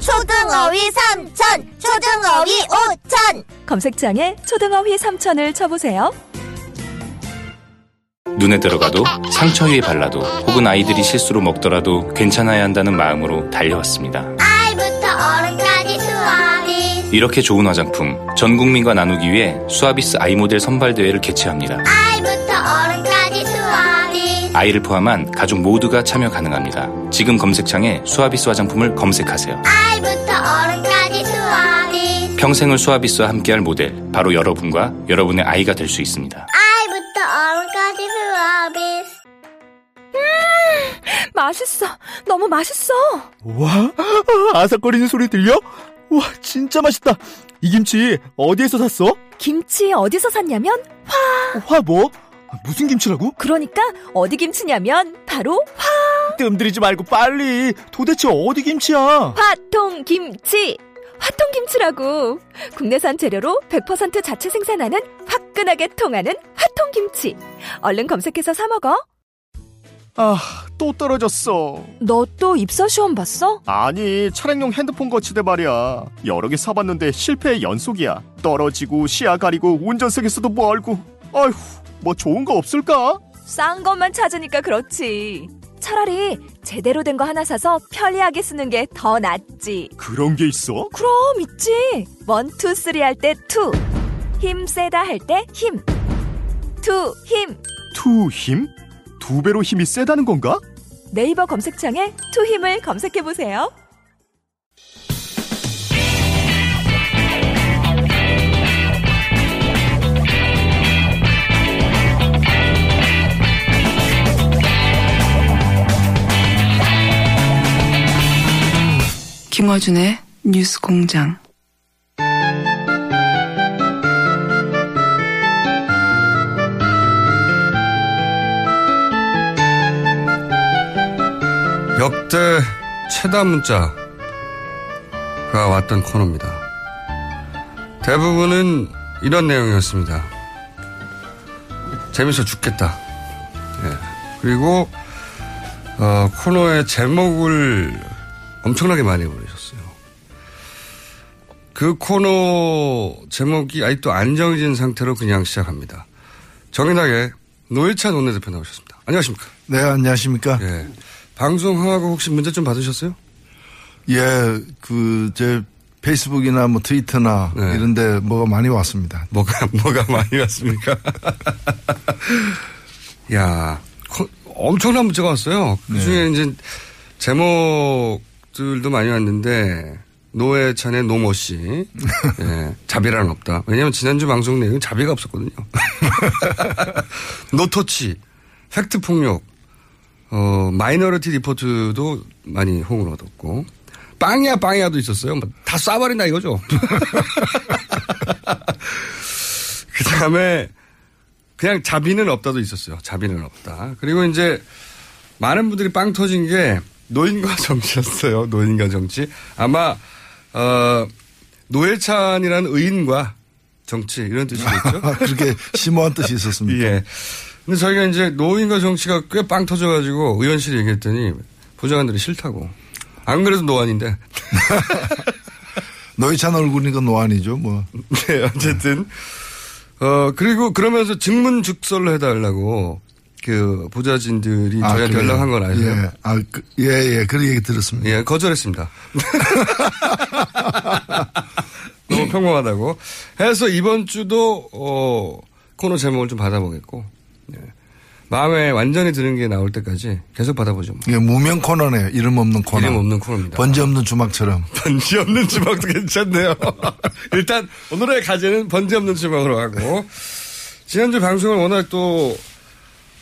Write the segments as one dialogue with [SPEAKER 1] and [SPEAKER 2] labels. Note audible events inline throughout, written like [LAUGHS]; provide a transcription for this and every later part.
[SPEAKER 1] 초등어휘 삼천, 초등어휘 오천.
[SPEAKER 2] 검색창에 초등어휘 3천을 쳐보세요.
[SPEAKER 3] 눈에 들어가도 상처 위에 발라도 혹은 아이들이 실수로 먹더라도 괜찮아야 한다는 마음으로 달려왔습니다.
[SPEAKER 1] 아이부터 어른까지 수아비.
[SPEAKER 3] 이렇게 좋은 화장품 전 국민과 나누기 위해 수아비스 아이 모델 선발 대회를 개최합니다.
[SPEAKER 1] 수
[SPEAKER 3] 아이를 포함한 가족 모두가 참여 가능합니다. 지금 검색창에 수아비스 화장품을 검색하세요.
[SPEAKER 1] 아이부터 어른까지 수아비.
[SPEAKER 3] 평생을 수아비스와 함께할 모델 바로 여러분과 여러분의 아이가 될 수 있습니다.
[SPEAKER 1] 아이부터 어른까지 수아비.
[SPEAKER 2] 맛있어. 너무 맛있어.
[SPEAKER 4] 와, 아삭거리는 소리 들려? 와, 진짜 맛있다. 이 김치 어디에서 샀어?
[SPEAKER 2] 김치 어디서 샀냐면
[SPEAKER 4] 화 뭐? 무슨 김치라고?
[SPEAKER 2] 그러니까 어디 김치냐면 바로
[SPEAKER 4] 뜸들이지 말고 빨리. 도대체 어디 김치야?
[SPEAKER 2] 화통 김치. 화통 김치라고. 국내산 재료로 100% 자체 생산하는 화끈하게 통하는 화통 김치. 얼른 검색해서 사 먹어.
[SPEAKER 4] 아, 또 떨어졌어.
[SPEAKER 2] 너 또 입사 시험 봤어?
[SPEAKER 4] 아니, 차량용 핸드폰 거치대 말이야. 여러 개 사봤는데 실패의 연속이야. 떨어지고 시야 가리고 운전석에서도 멀고. 아휴, 뭐 좋은 거 없을까?
[SPEAKER 2] 싼 것만 찾으니까 그렇지. 차라리 제대로 된 거 하나 사서 편리하게 쓰는 게 더 낫지.
[SPEAKER 4] 그런 게 있어?
[SPEAKER 2] 그럼 있지. one, two, three 할 때 two. 힘 세다 할 때 힘. 투, 힘.
[SPEAKER 4] 투 힘? 두 배로 힘이 세다는 건가?
[SPEAKER 2] 네이버 검색창에 투 힘을 검색해 보세요.
[SPEAKER 5] 김어준의 뉴스 공장.
[SPEAKER 6] 역대 최다 문자가 왔던 코너입니다. 대부분은 이런 내용이었습니다. 재밌어 죽겠다. 예. 그리고 어, 코너의 제목을 엄청나게 많이 보내셨어요. 그 코너 제목이 아직도 안 정해진 상태로 그냥 시작합니다. 정인하게 노회찬 원내대표 나오셨습니다. 안녕하십니까?
[SPEAKER 7] 네, 안녕하십니까?
[SPEAKER 6] 예. 방송하고 혹시 문자 좀 받으셨어요?
[SPEAKER 7] 예, 그, 제 페이스북이나 뭐 트위터나
[SPEAKER 6] 네.
[SPEAKER 7] 이런데 뭐가 많이 왔습니다.
[SPEAKER 6] 뭐가, [LAUGHS] 뭐가 많이 왔습니까? [LAUGHS] 야, 코- 엄청난 문자가 왔어요. 그 중에 이제 제목 들도 많이 왔는데, 노회찬의 노모 씨. 예, 자비란 없다. 왜냐면 지난주 방송 내용은 자비가 없었거든요. [LAUGHS] no touch, fact 폭력, 어, Minority Report도 많이 호응을 얻었고, 빵이야, 빵이야도 있었어요. 뭐다 쏴버린다 이거죠. [LAUGHS] 그 다음에, 그냥 자비는 없다도 있었어요. 자비는 없다. 그리고 이제, 많은 분들이 빵 터진 게, 노인과 정치였어요. 노인과 정치. 아마, 어, 노회찬이라는 의인과 정치, 이런 뜻이겠죠? [LAUGHS]
[SPEAKER 7] 아, 그렇게 심오한 뜻이 있었습니까?
[SPEAKER 6] 예. 근데 저희가 이제 노인과 정치가 꽤 빵 터져가지고 의원실에 얘기했더니 부장관들이 싫다고. 안 그래도 노안인데. [LAUGHS]
[SPEAKER 7] 노회찬 얼굴이니까 노안이죠, 뭐. [LAUGHS]
[SPEAKER 6] 네, 어쨌든. 어, 그리고 그러면서 증문 즉설로 해달라고 그 부자진들이
[SPEAKER 7] 아,
[SPEAKER 6] 저희한테
[SPEAKER 7] 그래요?
[SPEAKER 6] 연락한 건 아세요?
[SPEAKER 7] 예, 아, 그, 예, 예, 그런 얘기 들었습니다.
[SPEAKER 6] 예, 거절했습니다. [LAUGHS] 너무 평범하다고. 해서 이번 주도, 어, 코너 제목을 좀 받아보겠고, 예. 마음에 완전히 드는 게 나올 때까지 계속 받아보죠. 뭐.
[SPEAKER 7] 이게 무명 코너네요. 이름 없는 코너.
[SPEAKER 6] 이름 없는 코너입니다.
[SPEAKER 7] 번지 없는 주막처럼. [LAUGHS]
[SPEAKER 6] 번지 없는 주먹도 괜찮네요. [LAUGHS] 일단 오늘의 가제는 번지 없는 주먹으로 하고 지난주 방송을 워낙 또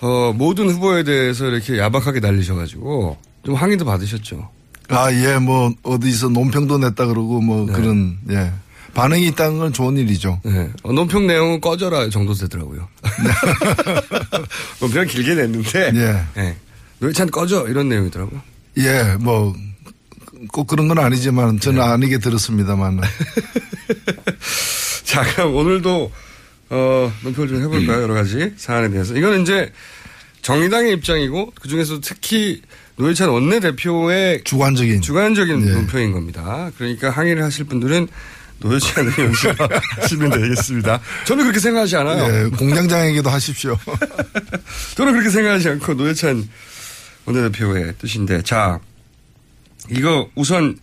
[SPEAKER 6] 어, 모든 후보에 대해서 이렇게 야박하게 날리셔가지고 좀 항의도 받으셨죠.
[SPEAKER 7] 아, 예, 뭐, 어디서 논평도 냈다 그러고, 뭐,
[SPEAKER 6] 네.
[SPEAKER 7] 그런, 예. 반응이 있다는 건 좋은 일이죠.
[SPEAKER 6] 네. 어, 논평 내용은 꺼져라 정도 되더라고요. [LAUGHS] 논평 길게 냈는데.
[SPEAKER 7] 예.
[SPEAKER 6] 네. 노회찬 꺼져 이런 내용이더라고요.
[SPEAKER 7] 예, 뭐, 꼭 그런 건 아니지만 저는 아니게 들었습니다만. [LAUGHS]
[SPEAKER 6] 자, 그럼 오늘도 어, 논평을 좀 해볼까요? 여러 가지 사안에 대해서. 이거는 이제 정의당의 입장이고 그 중에서 특히 노회찬 원내대표의
[SPEAKER 7] 주관적인
[SPEAKER 6] 주관적인
[SPEAKER 7] 예.
[SPEAKER 6] 논평인 겁니다. 그러니까 항의를 하실 분들은 노회찬 [LAUGHS] 의원실 하시면 되겠습니다. 저는 그렇게 생각하지 않아요.
[SPEAKER 7] 예, 공장장에게도 하십시오. [LAUGHS]
[SPEAKER 6] 저는 그렇게 생각하지 않고 노회찬 원내대표의 뜻인데 자 이거 우선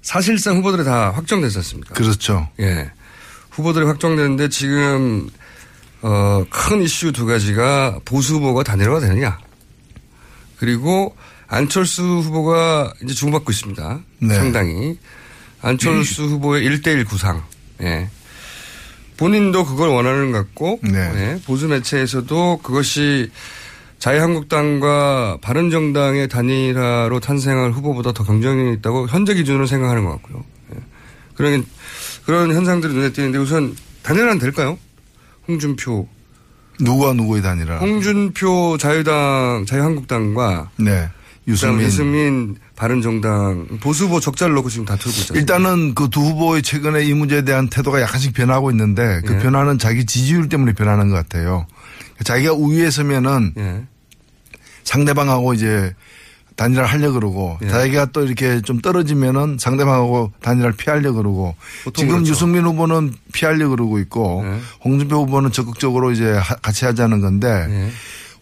[SPEAKER 6] 사실상 후보들이 다 확정되지 않습니까?
[SPEAKER 7] 그렇죠.
[SPEAKER 6] 예. 후보들이 확정됐는데 지금 어, 큰 이슈 두 가지가 보수 후보가 단일화가 되느냐 그리고 안철수 후보가 이제 주목받고 있습니다.
[SPEAKER 7] 네.
[SPEAKER 6] 상당히 안철수 후보의 1대1 구상. 예. 본인도 그걸 원하는 것 같고
[SPEAKER 7] 네.
[SPEAKER 6] 예. 보수 매체에서도 그것이 자유한국당과 바른정당의 단일화로 탄생할 후보보다 더 경쟁력이 있다고 현재 기준으로 생각하는 것 같고요. 예. 그런 그런 현상들이 눈에 띄는데 우선 단일화는 될까요? 홍준표,
[SPEAKER 7] 누구와 누구의 단일화?
[SPEAKER 6] 홍준표 자유당 자유한국당과
[SPEAKER 7] 네.
[SPEAKER 6] 유승민,
[SPEAKER 7] 유승민.
[SPEAKER 6] 바른정당 보수 후보 적자를 놓고 지금 다투고 있잖아요.
[SPEAKER 7] 일단은 그 두 후보의 최근에 이 문제에 대한 태도가 약간씩 변하고 있는데 그
[SPEAKER 6] 예.
[SPEAKER 7] 변화는 자기 지지율 때문에 변하는 것 같아요. 자기가 우위에 서면은
[SPEAKER 6] 예.
[SPEAKER 7] 상대방하고 이제 단일화를 하려고 그러고
[SPEAKER 6] 예.
[SPEAKER 7] 자기가 또 이렇게 좀 떨어지면은 상대방하고 단일화를 피하려고 그러고 지금
[SPEAKER 6] 그렇죠.
[SPEAKER 7] 유승민 후보는 피하려고 그러고 있고
[SPEAKER 6] 예.
[SPEAKER 7] 홍준표 후보는 적극적으로 이제 하- 같이 하자는 건데
[SPEAKER 6] 예.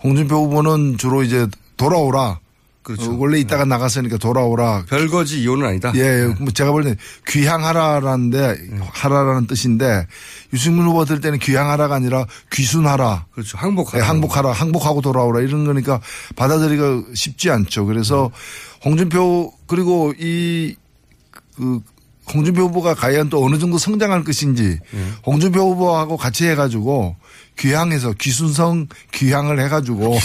[SPEAKER 7] 홍준표 후보는 주로 이제 돌아오라.
[SPEAKER 6] 그렇죠.
[SPEAKER 7] 어, 원래 있다가 나갔으니까 돌아오라.
[SPEAKER 6] 별거지 이혼은 아니다.
[SPEAKER 7] 예, 뭐 제가 볼때 귀향하라라는데 하라라는 뜻인데 유승민 후보 들 때는 귀향하라가 아니라 귀순하라.
[SPEAKER 6] 그렇죠. 항복하라.
[SPEAKER 7] 예, 항복하라, 항복하고 돌아오라 이런 거니까 받아들이기가 쉽지 않죠. 그래서 홍준표 그리고 이 그 홍준표 후보가 과연 또 어느 정도 성장할 것인지 홍준표 후보하고 같이 해가지고 귀향해서 귀순성 귀향을 해가지고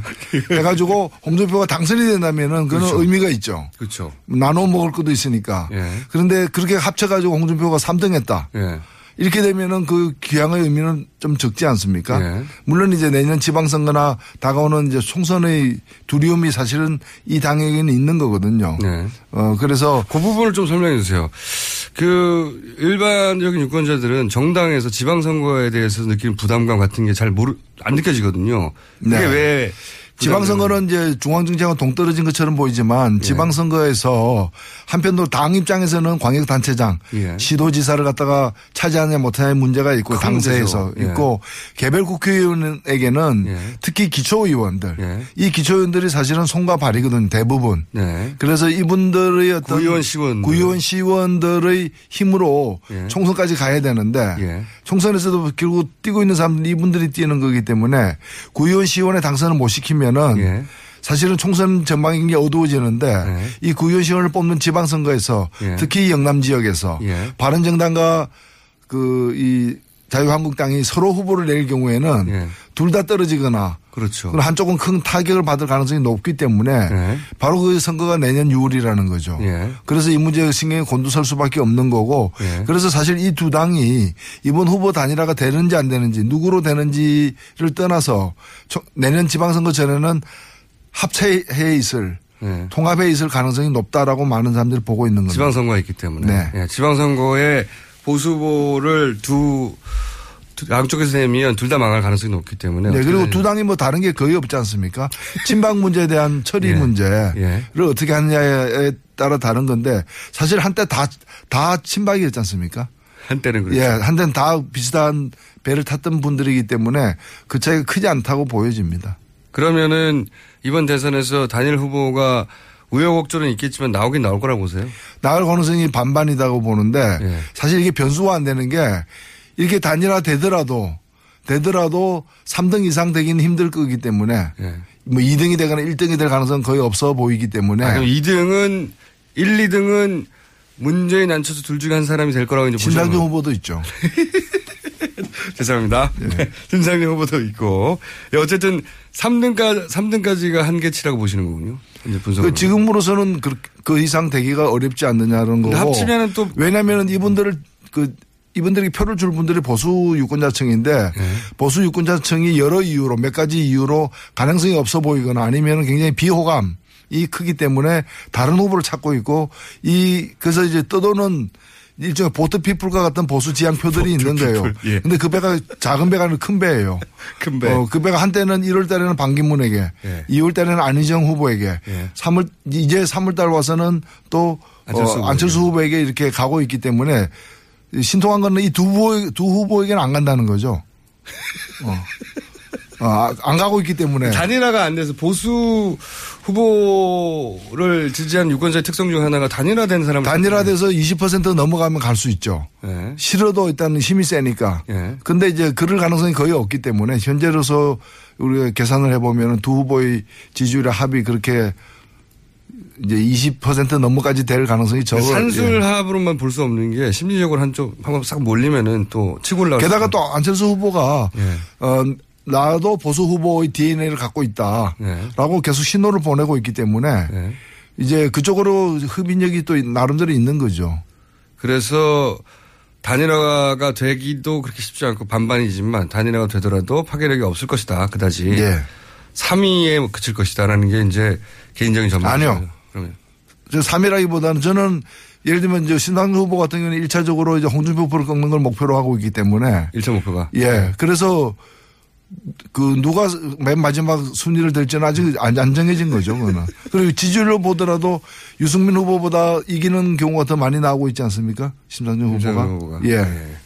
[SPEAKER 7] [LAUGHS] 해가지고 홍준표가 당선이 된다면은 그는
[SPEAKER 6] 그렇죠.
[SPEAKER 7] 의미가 있죠.
[SPEAKER 6] 그렇죠.
[SPEAKER 7] 나눠 먹을 것도 있으니까.
[SPEAKER 6] 예.
[SPEAKER 7] 그런데 그렇게 합쳐가지고 홍준표가 3등했다.
[SPEAKER 6] 예.
[SPEAKER 7] 이렇게 되면은 그 귀향의 의미는 좀 적지 않습니까?
[SPEAKER 6] 예.
[SPEAKER 7] 물론 이제 내년 지방선거나 다가오는 이제 총선의 두려움이 사실은 이 당에게는 있는 거거든요.
[SPEAKER 6] 네.
[SPEAKER 7] 어, 그래서
[SPEAKER 6] 그 부분을 좀 설명해 주세요. 그 일반적인 유권자들은 정당에서 지방선거에 대해서 느끼는 부담감 같은 게 잘 모르 안 느껴지거든요. 그게
[SPEAKER 7] 네.
[SPEAKER 6] 왜
[SPEAKER 7] 지방선거는 이제 중앙정치하고 동떨어진 것처럼 보이지만
[SPEAKER 6] 예.
[SPEAKER 7] 지방선거에서 한편으로 당 입장에서는 광역단체장,
[SPEAKER 6] 예.
[SPEAKER 7] 시도지사를 갖다가 차지하냐 못하냐의 문제가 있고
[SPEAKER 6] 큰
[SPEAKER 7] 당세에서.
[SPEAKER 6] 예.
[SPEAKER 7] 있고 개별 국회의원에게는
[SPEAKER 6] 예.
[SPEAKER 7] 특히 기초의원들
[SPEAKER 6] 예.
[SPEAKER 7] 이 기초의원들이 사실은 손과 발이거든요 대부분.
[SPEAKER 6] 네.
[SPEAKER 7] 그래서 이분들의 어떤
[SPEAKER 6] 구의원, 시의원들.
[SPEAKER 7] 구의원 시의원들의 힘으로
[SPEAKER 6] 예.
[SPEAKER 7] 총선까지 가야 되는데
[SPEAKER 6] 예.
[SPEAKER 7] 총선에서도 결국 뛰고 있는 사람들이 이분들이 뛰는 거기 때문에 구의원 시의원의 당선을 못 시키면 은
[SPEAKER 6] 예.
[SPEAKER 7] 사실은 총선 전망이 어두워지는데
[SPEAKER 6] 예.
[SPEAKER 7] 이 구의원 시의원을 뽑는 지방선거에서
[SPEAKER 6] 예.
[SPEAKER 7] 특히 영남 지역에서
[SPEAKER 6] 예.
[SPEAKER 7] 바른정당과 그 이 자유한국당이 서로 후보를 낼 경우에는
[SPEAKER 6] 예.
[SPEAKER 7] 둘다 떨어지거나
[SPEAKER 6] 그렇죠.
[SPEAKER 7] 한쪽은 큰 타격을 받을 가능성이 높기 때문에
[SPEAKER 6] 예.
[SPEAKER 7] 바로 그 선거가 내년 6월이라는 거죠.
[SPEAKER 6] 예.
[SPEAKER 7] 그래서 이 문제에 신경이 곤두설 수밖에 없는 거고
[SPEAKER 6] 예.
[SPEAKER 7] 그래서 사실 이 두 당이 이번 후보 단일화가 되는지 안 되는지 누구로 되는지를 떠나서 초- 내년 지방선거 전에는 합체해 있을
[SPEAKER 6] 예.
[SPEAKER 7] 통합해 있을 가능성이 높다라고 많은 사람들이 보고 있는 겁니다.
[SPEAKER 6] 지방선거가 있기 때문에.
[SPEAKER 7] 네.
[SPEAKER 6] 예, 지방선거에 보수 후보를 두, 두 양쪽에서 내면 둘 다 망할 가능성이 높기 때문에.
[SPEAKER 7] 네, 그리고. 두 당이 뭐 다른 게 거의 없지 않습니까? [LAUGHS] 친박 문제에 대한 처리
[SPEAKER 6] 예.
[SPEAKER 7] 문제를
[SPEAKER 6] 예.
[SPEAKER 7] 어떻게 하느냐에 따라 다른 건데 사실 한때 다, 다 친박이었지 않습니까?
[SPEAKER 6] 한때는 그렇죠.
[SPEAKER 7] 예, 한때는 다 비슷한 배를 탔던 분들이기 때문에 그 차이가 크지 않다고 보여집니다.
[SPEAKER 6] 그러면은 이번 대선에서 단일 후보가 우여곡절은 있겠지만 나오긴 나올 거라고 보세요.
[SPEAKER 7] 나올 가능성이 반반이라고 보는데
[SPEAKER 6] 예.
[SPEAKER 7] 사실 이게 변수가 안 되는 게 이렇게 단일화 되더라도 되더라도 3등 이상 되기는 힘들 거기 때문에
[SPEAKER 6] 예.
[SPEAKER 7] 뭐 2등이 되거나 1등이 될 가능성은 거의 없어 보이기 때문에
[SPEAKER 6] 아, 그럼 2등은 1, 2등은 문재인 안철수 둘 중에 한 사람이 될 거라고 이제 보시는
[SPEAKER 7] 후보도 있죠. [LAUGHS]
[SPEAKER 6] 죄송합니다. 네. 심상정 후보도 있고. 예, 어쨌든 3등까지, 3등까지가 한계치라고 보시는 거군요. 이제 분석을.
[SPEAKER 7] 그 지금으로서는 그, 그 이상 되기가 어렵지 않느냐는 거고.
[SPEAKER 6] 합치면은 또
[SPEAKER 7] 왜냐하면 이분들을 그 이분들이 표를 줄 분들이 보수 유권자층인데
[SPEAKER 6] 네.
[SPEAKER 7] 보수 유권자층이 여러 이유로 몇 가지 이유로 가능성이 없어 보이거나 아니면 굉장히 비호감 이 크기 때문에 다른 후보를 찾고 있고 이 그래서 이제 떠도는 일종의 보트 피플과 같은 보수 지향표들이 있는 거예요.
[SPEAKER 6] 피플, 예.
[SPEAKER 7] 근데 그 배가 작은 배가 아니라 큰 배예요. [LAUGHS]
[SPEAKER 6] 큰 배.
[SPEAKER 7] 어, 그 배가 한때는 1월 달에는 반기문에게,
[SPEAKER 6] 예.
[SPEAKER 7] 2월 달에는 안희정 후보에게,
[SPEAKER 6] 예.
[SPEAKER 7] 3월 이제 3월 달 와서는 또
[SPEAKER 6] 안철수
[SPEAKER 7] 어,
[SPEAKER 6] 후보에게.
[SPEAKER 7] 안철수 후보에게 이렇게 가고 있기 때문에 신통한 거는 이두 후보 두 후보에게는 안 간다는 거죠. [LAUGHS] 어. 어, 안 가고 있기 때문에
[SPEAKER 6] 단일화가 안 돼서 보수 후보를 지지한 유권자의 특성 중 하나가 단일화된 사람.
[SPEAKER 7] 단일화돼서 20% 넘어가면 갈 수 있죠.
[SPEAKER 6] 네.
[SPEAKER 7] 싫어도 일단 힘이 세니까.
[SPEAKER 6] 예.
[SPEAKER 7] 근데 이제 그럴 가능성이 거의 없기 때문에 현재로서 우리가 계산을 해보면 두 후보의 지지율의 합이 그렇게 이제 20% 넘어까지 될 가능성이 적어요. 예.
[SPEAKER 6] 산술합으로만 볼수 없는 게 심리적으로 한쪽 한번 싹 몰리면은 또 치고 올라가.
[SPEAKER 7] 게다가 또 안철수 후보가
[SPEAKER 6] 예.
[SPEAKER 7] 어, 나도 보수 후보의 DNA를 갖고 있다라고
[SPEAKER 6] 네.
[SPEAKER 7] 계속 신호를 보내고 있기 때문에
[SPEAKER 6] 네.
[SPEAKER 7] 이제 그쪽으로 흡인력이 또 나름대로 있는 거죠.
[SPEAKER 6] 그래서 단일화가 되기도 그렇게 쉽지 않고 반반이지만 단일화가 되더라도 파괴력이 없을 것이다. 그다지.
[SPEAKER 7] 예.
[SPEAKER 6] 3위에 그칠 것이다라는 게 이제 개인적인 전망.
[SPEAKER 7] 아니요.
[SPEAKER 6] 그러면
[SPEAKER 7] 저 3위라기보다는 저는 예를 들면 이제 신당 후보 같은 경우는 1차적으로 이제 홍준표 후보를 꺾는 걸 목표로 하고 있기 때문에
[SPEAKER 6] 1차 목표가.
[SPEAKER 7] 예. 그래서 그 누가 맨 마지막 순위를 될지는 아직 안, 안 정해진 거죠. 그거는. 그리고 지지율로 보더라도 유승민 후보보다 이기는 경우가 더 많이 나오고 있지 않습니까? 심상정 후보가.
[SPEAKER 6] 후보가.
[SPEAKER 7] 예.
[SPEAKER 6] 예.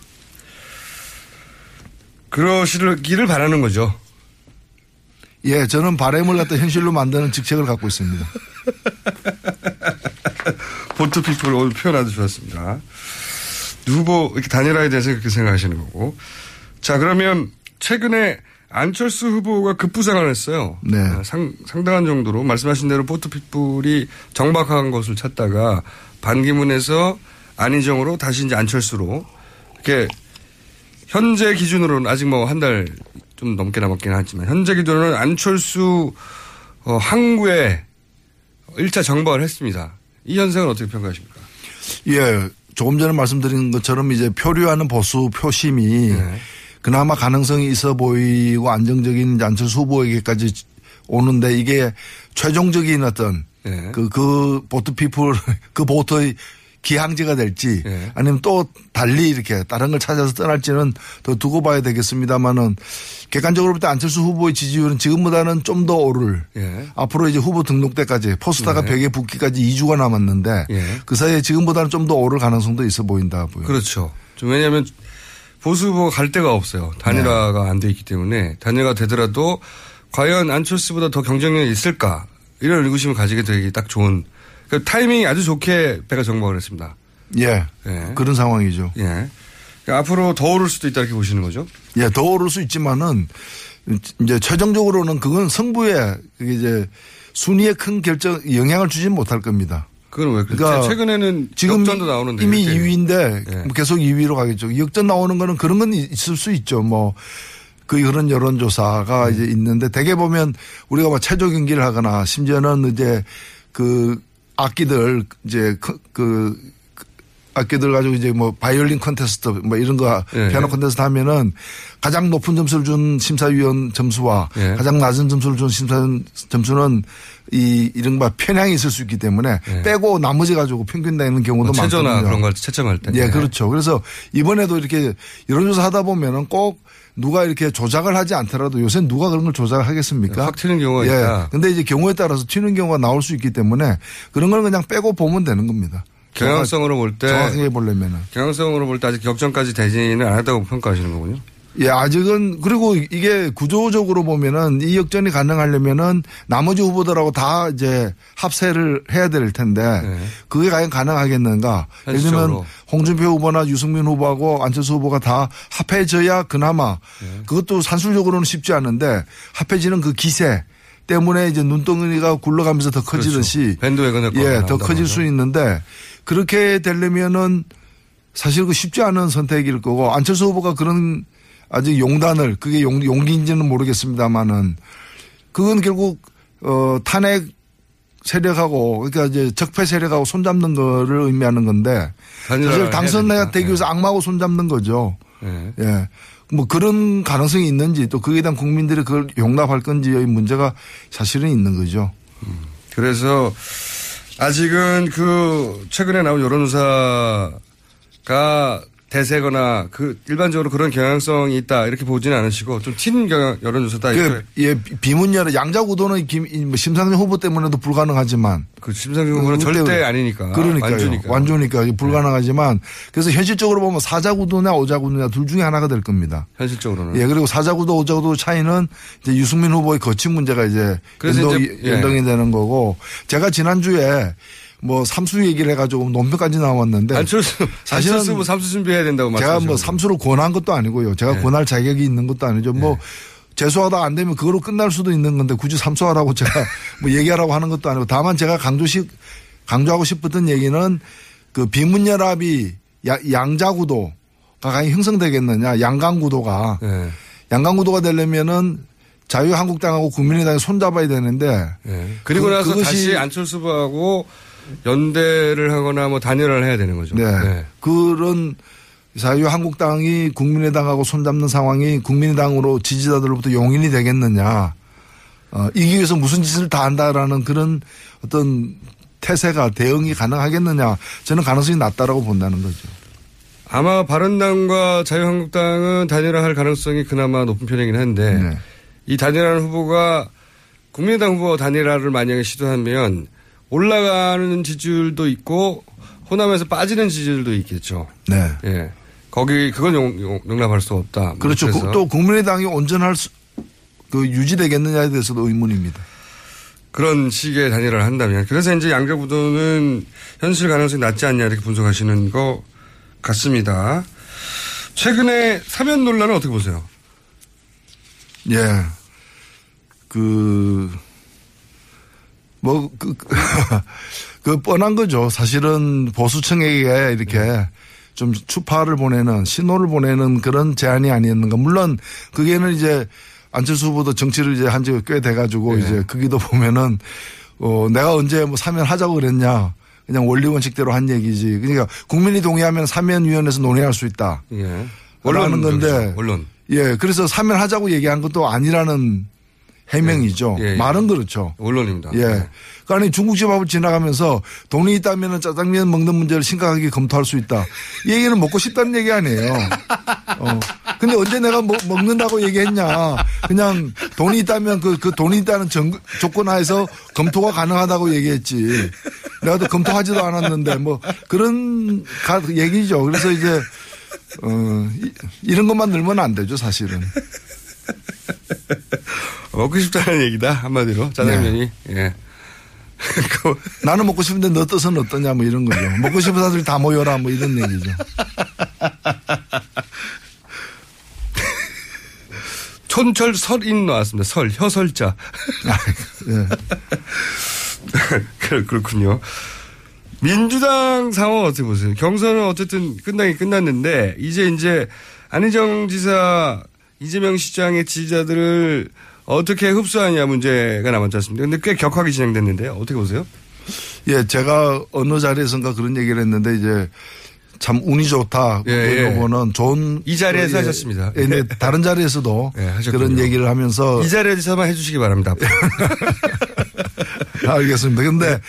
[SPEAKER 6] 그러시기를 바라는 거죠.
[SPEAKER 7] 예. 저는 바램을 갖다 현실로 만드는 직책을 갖고 있습니다. [LAUGHS]
[SPEAKER 6] 보트 피플 오늘 표현 아주 좋았습니다. 누구 이렇게 단일화에 대해서 그렇게 생각하시는 거고. 자 그러면 최근에 안철수 후보가 급부상을 했어요.
[SPEAKER 7] 네.
[SPEAKER 6] 어, 상, 상당한 정도로 말씀하신 대로 피플이 정박한 것을 찾다가 반기문에서 안희정으로 다시 이제 안철수로 이렇게 현재 기준으로는 아직 뭐 한 달 좀 넘게 남았긴 하지만 현재 기준으로는 안철수 어, 항구에 1차 정박을 했습니다. 이 현상은 어떻게 평가하십니까?
[SPEAKER 7] 예. 조금 전에 말씀드린 것처럼 이제 표류하는 보수 표심이
[SPEAKER 6] 네.
[SPEAKER 7] 그나마 가능성이 있어 보이고 안정적인 안철수 후보에게까지 오는데 이게 최종적인 어떤
[SPEAKER 6] 네.
[SPEAKER 7] 그, 그 보트 피플, [LAUGHS] 그 보트의 기항지가 될지
[SPEAKER 6] 네.
[SPEAKER 7] 아니면 또 달리 이렇게 다른 걸 찾아서 떠날지는 더 두고 봐야 되겠습니다만은 객관적으로 볼 때 안철수 후보의 지지율은 지금보다는 좀 더 오를
[SPEAKER 6] 예.
[SPEAKER 7] 앞으로 이제 후보 등록 때까지 포스터가
[SPEAKER 6] 네.
[SPEAKER 7] 벽에 붙기까지 2주가 남았는데
[SPEAKER 6] 예.
[SPEAKER 7] 그 사이에 지금보다는 좀 더 오를 가능성도 있어 보인다 보여.
[SPEAKER 6] 그렇죠. 좀 왜냐하면 보수 후보가 갈 데가 없어요. 단일화가 안돼 있기 때문에 단일화가 되더라도 과연 안철수보다 더 경쟁력이 있을까 이런 의구심을 가지게 되기 딱 좋은 그 타이밍이 아주 좋게 배가 정박을 했습니다.
[SPEAKER 7] 예.
[SPEAKER 6] 예.
[SPEAKER 7] 그런 상황이죠.
[SPEAKER 6] 예. 그러니까 앞으로 더 오를 수도 있다 이렇게 보시는 거죠.
[SPEAKER 7] 예, 더 오를 수 있지만은 이제 최종적으로는 그건 승부에 이제 순위에 큰 결정 영향을 주지는 못할 겁니다.
[SPEAKER 6] 그건 왜?
[SPEAKER 7] 그러니까
[SPEAKER 6] 최근에는
[SPEAKER 7] 지금
[SPEAKER 6] 역전도 나오는데
[SPEAKER 7] 이미
[SPEAKER 6] 이렇게.
[SPEAKER 7] 2위인데
[SPEAKER 6] 예.
[SPEAKER 7] 뭐 계속 2위로 가겠죠. 역전 나오는 거는 그런 건 있을 수 있죠. 뭐. 그 그런 여론조사가
[SPEAKER 6] 음.
[SPEAKER 7] 이제 있는데 대개 보면 우리가 뭐 체조 경기를 하거나 심지어는 이제 그 악기들 이제 그, 그 악기들 가지고 이제 뭐 바이올린 콘테스트 뭐 이런 거
[SPEAKER 6] 예.
[SPEAKER 7] 피아노 콘테스트 하면은 가장 높은 점수를 준 심사위원 점수와
[SPEAKER 6] 예.
[SPEAKER 7] 가장 낮은 점수를 준 심사위원 점수는 이 이른바 편향이 있을 수 있기 때문에
[SPEAKER 6] 예.
[SPEAKER 7] 빼고 나머지 가지고 평균 내는 경우도
[SPEAKER 6] 뭐 체조나
[SPEAKER 7] 많거든요.
[SPEAKER 6] 그런 걸 채점할 때.
[SPEAKER 7] 예, 그렇죠. 그래서 이번에도 이렇게 여론조사 하다 보면은 꼭 누가 이렇게 조작을 하지 않더라도 요새 누가 그런 걸 조작을 하겠습니까?
[SPEAKER 6] 확 튀는 경우가
[SPEAKER 7] 예.
[SPEAKER 6] 있다.
[SPEAKER 7] 근데 이제 경우에 따라서 튀는 경우가 나올 수 있기 때문에 그런 걸 그냥 빼고 보면 되는 겁니다.
[SPEAKER 6] 경향성으로 볼 때
[SPEAKER 7] 정확하게 보려면은.
[SPEAKER 6] 경향성으로 볼 때 아직 격전까지 되지는 않았다고 평가하시는 거군요.
[SPEAKER 7] 예, 아직은 그리고 이게 구조적으로 보면은 이 역전이 가능하려면은 나머지 후보들하고 다 이제 합세를 해야 될 텐데
[SPEAKER 6] 네.
[SPEAKER 7] 그게 과연 가능하겠는가? 예를. 홍준표 후보나 유승민 후보하고 안철수 후보가 다 합해져야 그나마
[SPEAKER 6] 네.
[SPEAKER 7] 그것도 산술적으로는 쉽지 않은데 합해지는 그 기세 때문에 이제 눈덩이가 굴러가면서 더 커지듯이
[SPEAKER 6] 그렇죠. 밴드웨건을
[SPEAKER 7] 예, 더 커질. 수 있는데 그렇게 되려면은 사실 그 쉽지 않은 선택일 거고 안철수 후보가 그런 아직 용단을 그게 용, 용기인지는 모르겠습니다만은 그건 결국 어 탄핵 세력하고 그러니까 이제 적폐 세력하고 손잡는 거를 의미하는 건데 사실
[SPEAKER 6] 해야
[SPEAKER 7] 되기 위해서 악마하고 손잡는 거죠.
[SPEAKER 6] 예.
[SPEAKER 7] 예. 뭐 그런 가능성이 있는지 또 그에 대한 국민들이 그걸 용납할 건지의 문제가 사실은 있는 거죠.
[SPEAKER 6] 그래서 아직은 그 최근에 나온 여론조사가 대세거나 그 일반적으로 그런 경향성이 있다 이렇게 보지는 않으시고 좀 튄 경향 여론조사다
[SPEAKER 7] 그, 예, 비문열의 양자구도는 김, 이 뭐, 심상정 후보 때문에도 불가능하지만.
[SPEAKER 6] 그 심상정 후보는
[SPEAKER 7] 그
[SPEAKER 6] 절대
[SPEAKER 7] 때문에.
[SPEAKER 6] 아니니까
[SPEAKER 7] 그러니까요.
[SPEAKER 6] 완주니까.
[SPEAKER 7] 완주니까 불가능하지만 그래서 현실적으로 보면 사자구도냐 오자구도냐 둘 중에 하나가 될 겁니다.
[SPEAKER 6] 현실적으로는
[SPEAKER 7] 예, 그리고 사자구도 오자구도 차이는 이제 유승민 후보의 거친 문제가 이제
[SPEAKER 6] 그래서
[SPEAKER 7] 연동,
[SPEAKER 6] 이제, 예.
[SPEAKER 7] 연동이 되는 거고 제가 지난 주에 뭐 삼수 얘기를 해가지고 논평까지 나왔는데
[SPEAKER 6] 안철수
[SPEAKER 7] 사실은
[SPEAKER 6] 안철수 뭐 삼수 준비해야 된다고
[SPEAKER 7] 제가 뭐. 삼수를 권한 것도 아니고요. 제가
[SPEAKER 6] 네.
[SPEAKER 7] 권할 자격이 있는 것도 아니죠. 뭐 재수하다 안 되면 그거로 끝날 수도 있는 건데 굳이 삼수하라고 [LAUGHS] 제가 뭐 얘기하라고 하는 것도 아니고 다만 제가 강조시 강조하고 싶었던 얘기는 그 비문연합이 야- 양자구도가 과연 형성되겠느냐 양강구도가
[SPEAKER 6] 예.
[SPEAKER 7] 양강구도가 되려면은 자유한국당하고 국민의당이 손잡아야 되는데
[SPEAKER 6] 예. 그리고
[SPEAKER 7] 그-
[SPEAKER 6] 나서
[SPEAKER 7] 그것이-
[SPEAKER 6] 다시 안철수 후보하고 연대를 하거나 뭐 단일화를 해야 되는 거죠.
[SPEAKER 7] 네.
[SPEAKER 6] 네.
[SPEAKER 7] 그런 자유한국당이 국민의당하고 손잡는 상황이 국민의당으로 지지자들로부터 용인이 되겠느냐. 어, 이기 위해서 무슨 짓을 다 한다라는 그런 어떤 태세가 대응이 가능하겠느냐. 저는 가능성이 낮다라고 본다는 거죠.
[SPEAKER 6] 아마 바른당과 자유한국당은 단일화할 가능성이 그나마 높은 편이긴 한데
[SPEAKER 7] 네.
[SPEAKER 6] 이 단일화하는 후보가 국민의당 후보 단일화를 만약에 시도하면 올라가는 지지율도 있고 호남에서 빠지는 지지율도 있겠죠.
[SPEAKER 7] 네.
[SPEAKER 6] 예. 거기 그건 용, 용, 용납할 수 없다. 뭐
[SPEAKER 7] 그렇죠.
[SPEAKER 6] 그래서
[SPEAKER 7] 또 국민의당이 온전할 수, 그 유지되겠느냐에 대해서도 의문입니다.
[SPEAKER 6] 그런 식의 단일화를 한다면 그래서 이제 양자구도는 현실 가능성이 낮지 않냐 이렇게 분석하시는 것 같습니다. 최근에 사면 논란은 어떻게 보세요?
[SPEAKER 7] 예. 그, 뭐, 그, [LAUGHS] 그 뻔한 거죠. 사실은 보수층에게 이렇게 좀 추파를 보내는 신호를 보내는 그런 제안이 아니었는가. 물론 그게는 이제 안철수 후보도 정치를 이제 한 지가 꽤 돼가지고
[SPEAKER 6] 네.
[SPEAKER 7] 이제 거기도 보면은 어, 내가 언제 뭐 사면 하자고 그랬냐. 그냥 원리 원칙대로 한 얘기지. 그러니까 국민이 동의하면 사면위원회에서 논의할 수 있다.
[SPEAKER 6] 예.
[SPEAKER 7] 라는 건데.
[SPEAKER 6] 문제죠. 언론.
[SPEAKER 7] 예, 그래서 사면하자고 얘기한 것도 아니라는 해명이죠.
[SPEAKER 6] 예, 예.
[SPEAKER 7] 말은 그렇죠.
[SPEAKER 6] 언론입니다.
[SPEAKER 7] 예. 그러니까 아니 중국집 앞을 지나가면서 돈이 있다면 짜장면 먹는 문제를 심각하게 검토할 수 있다. 이 얘기는 먹고 싶다는 얘기 아니에요. 어. 근데 언제 내가 먹, 먹는다고 얘기했냐. 그냥 돈이 있다면 그, 그 돈이 있다는 정, 조건 하에서 검토가 가능하다고 얘기했지. 내가 또 검토하지도 않았는데 뭐 그런 가, 얘기죠. 그래서 이제 어, 이- 이런 것만 늘면 안 되죠, 사실은. [LAUGHS]
[SPEAKER 6] 먹고 싶다는 얘기다 한마디로 짜장면이
[SPEAKER 7] 네.
[SPEAKER 6] 예. [LAUGHS] 그
[SPEAKER 7] 나는 먹고 싶은데 너 뜻은 어떠냐, 뭐 이런 거죠. 먹고 싶은 사람들 다 모여라, 뭐 이런 얘기죠. [LAUGHS]
[SPEAKER 6] 촌철 설인 나왔습니다. 설 혀설자.
[SPEAKER 7] 예.
[SPEAKER 6] 그- 그렇군요. 민주당 상황 어떻게 보세요? 경선은 어쨌든 끝나긴 끝났는데 이제 이제 안희정 지사 이재명 시장의 지지자들을 어떻게 흡수하냐 문제가 남았지 않습니까? 근데 꽤 격하게 진행됐는데 어떻게 보세요?
[SPEAKER 7] 예, 제가 어느 자리에선가 그런 얘기를 했는데 이제 참 운이 좋다.
[SPEAKER 6] 예, 예.
[SPEAKER 7] 그 부분은 좋은.
[SPEAKER 6] 이 자리에서
[SPEAKER 7] 예,
[SPEAKER 6] 하셨습니다.
[SPEAKER 7] 예, 네, 다른 자리에서도 [LAUGHS]
[SPEAKER 6] 예.
[SPEAKER 7] 그런 얘기를 하면서
[SPEAKER 6] 이 자리에서만 해주시기 바랍니다. [LAUGHS]
[SPEAKER 7] 알겠습니다. 근데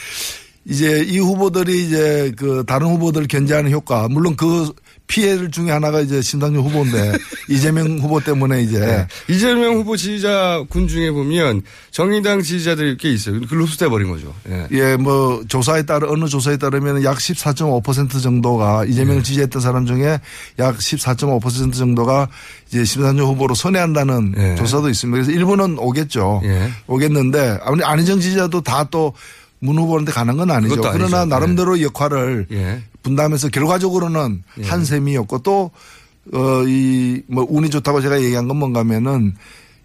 [SPEAKER 7] 이제 이 후보들이 이제 그 다른 후보들 견제하는 효과, 물론 그 피해를 중에 하나가 이제 심상정 후보인데 [LAUGHS] 이재명 후보 때문에 이제
[SPEAKER 6] 네. 이재명 후보 지지자 군 중에 보면 정의당 지지자들이 꽤 있어요. 그걸 흡수돼 버린 거죠. 예.
[SPEAKER 7] 예, 뭐 조사에 따라 어느 조사에 따르면 약 14.5% 정도가 이재명을
[SPEAKER 6] 네.
[SPEAKER 7] 지지했던 사람 중에 약 14.5% 정도가 이제 심상정 후보로 선회한다는
[SPEAKER 6] 예.
[SPEAKER 7] 조사도 있습니다. 그래서 일부는 오겠죠.
[SPEAKER 6] 예.
[SPEAKER 7] 오겠는데 아무리 안희정 지지자도 다또 문 후보한테 가는 건 아니죠. 그러나
[SPEAKER 6] 아니죠.
[SPEAKER 7] 나름대로 역할을
[SPEAKER 6] 예.
[SPEAKER 7] 분담해서 결과적으로는
[SPEAKER 6] 예.
[SPEAKER 7] 한 셈이었고 또, 어, 이, 뭐, 운이 좋다고 제가 얘기한 건 뭔가 하면은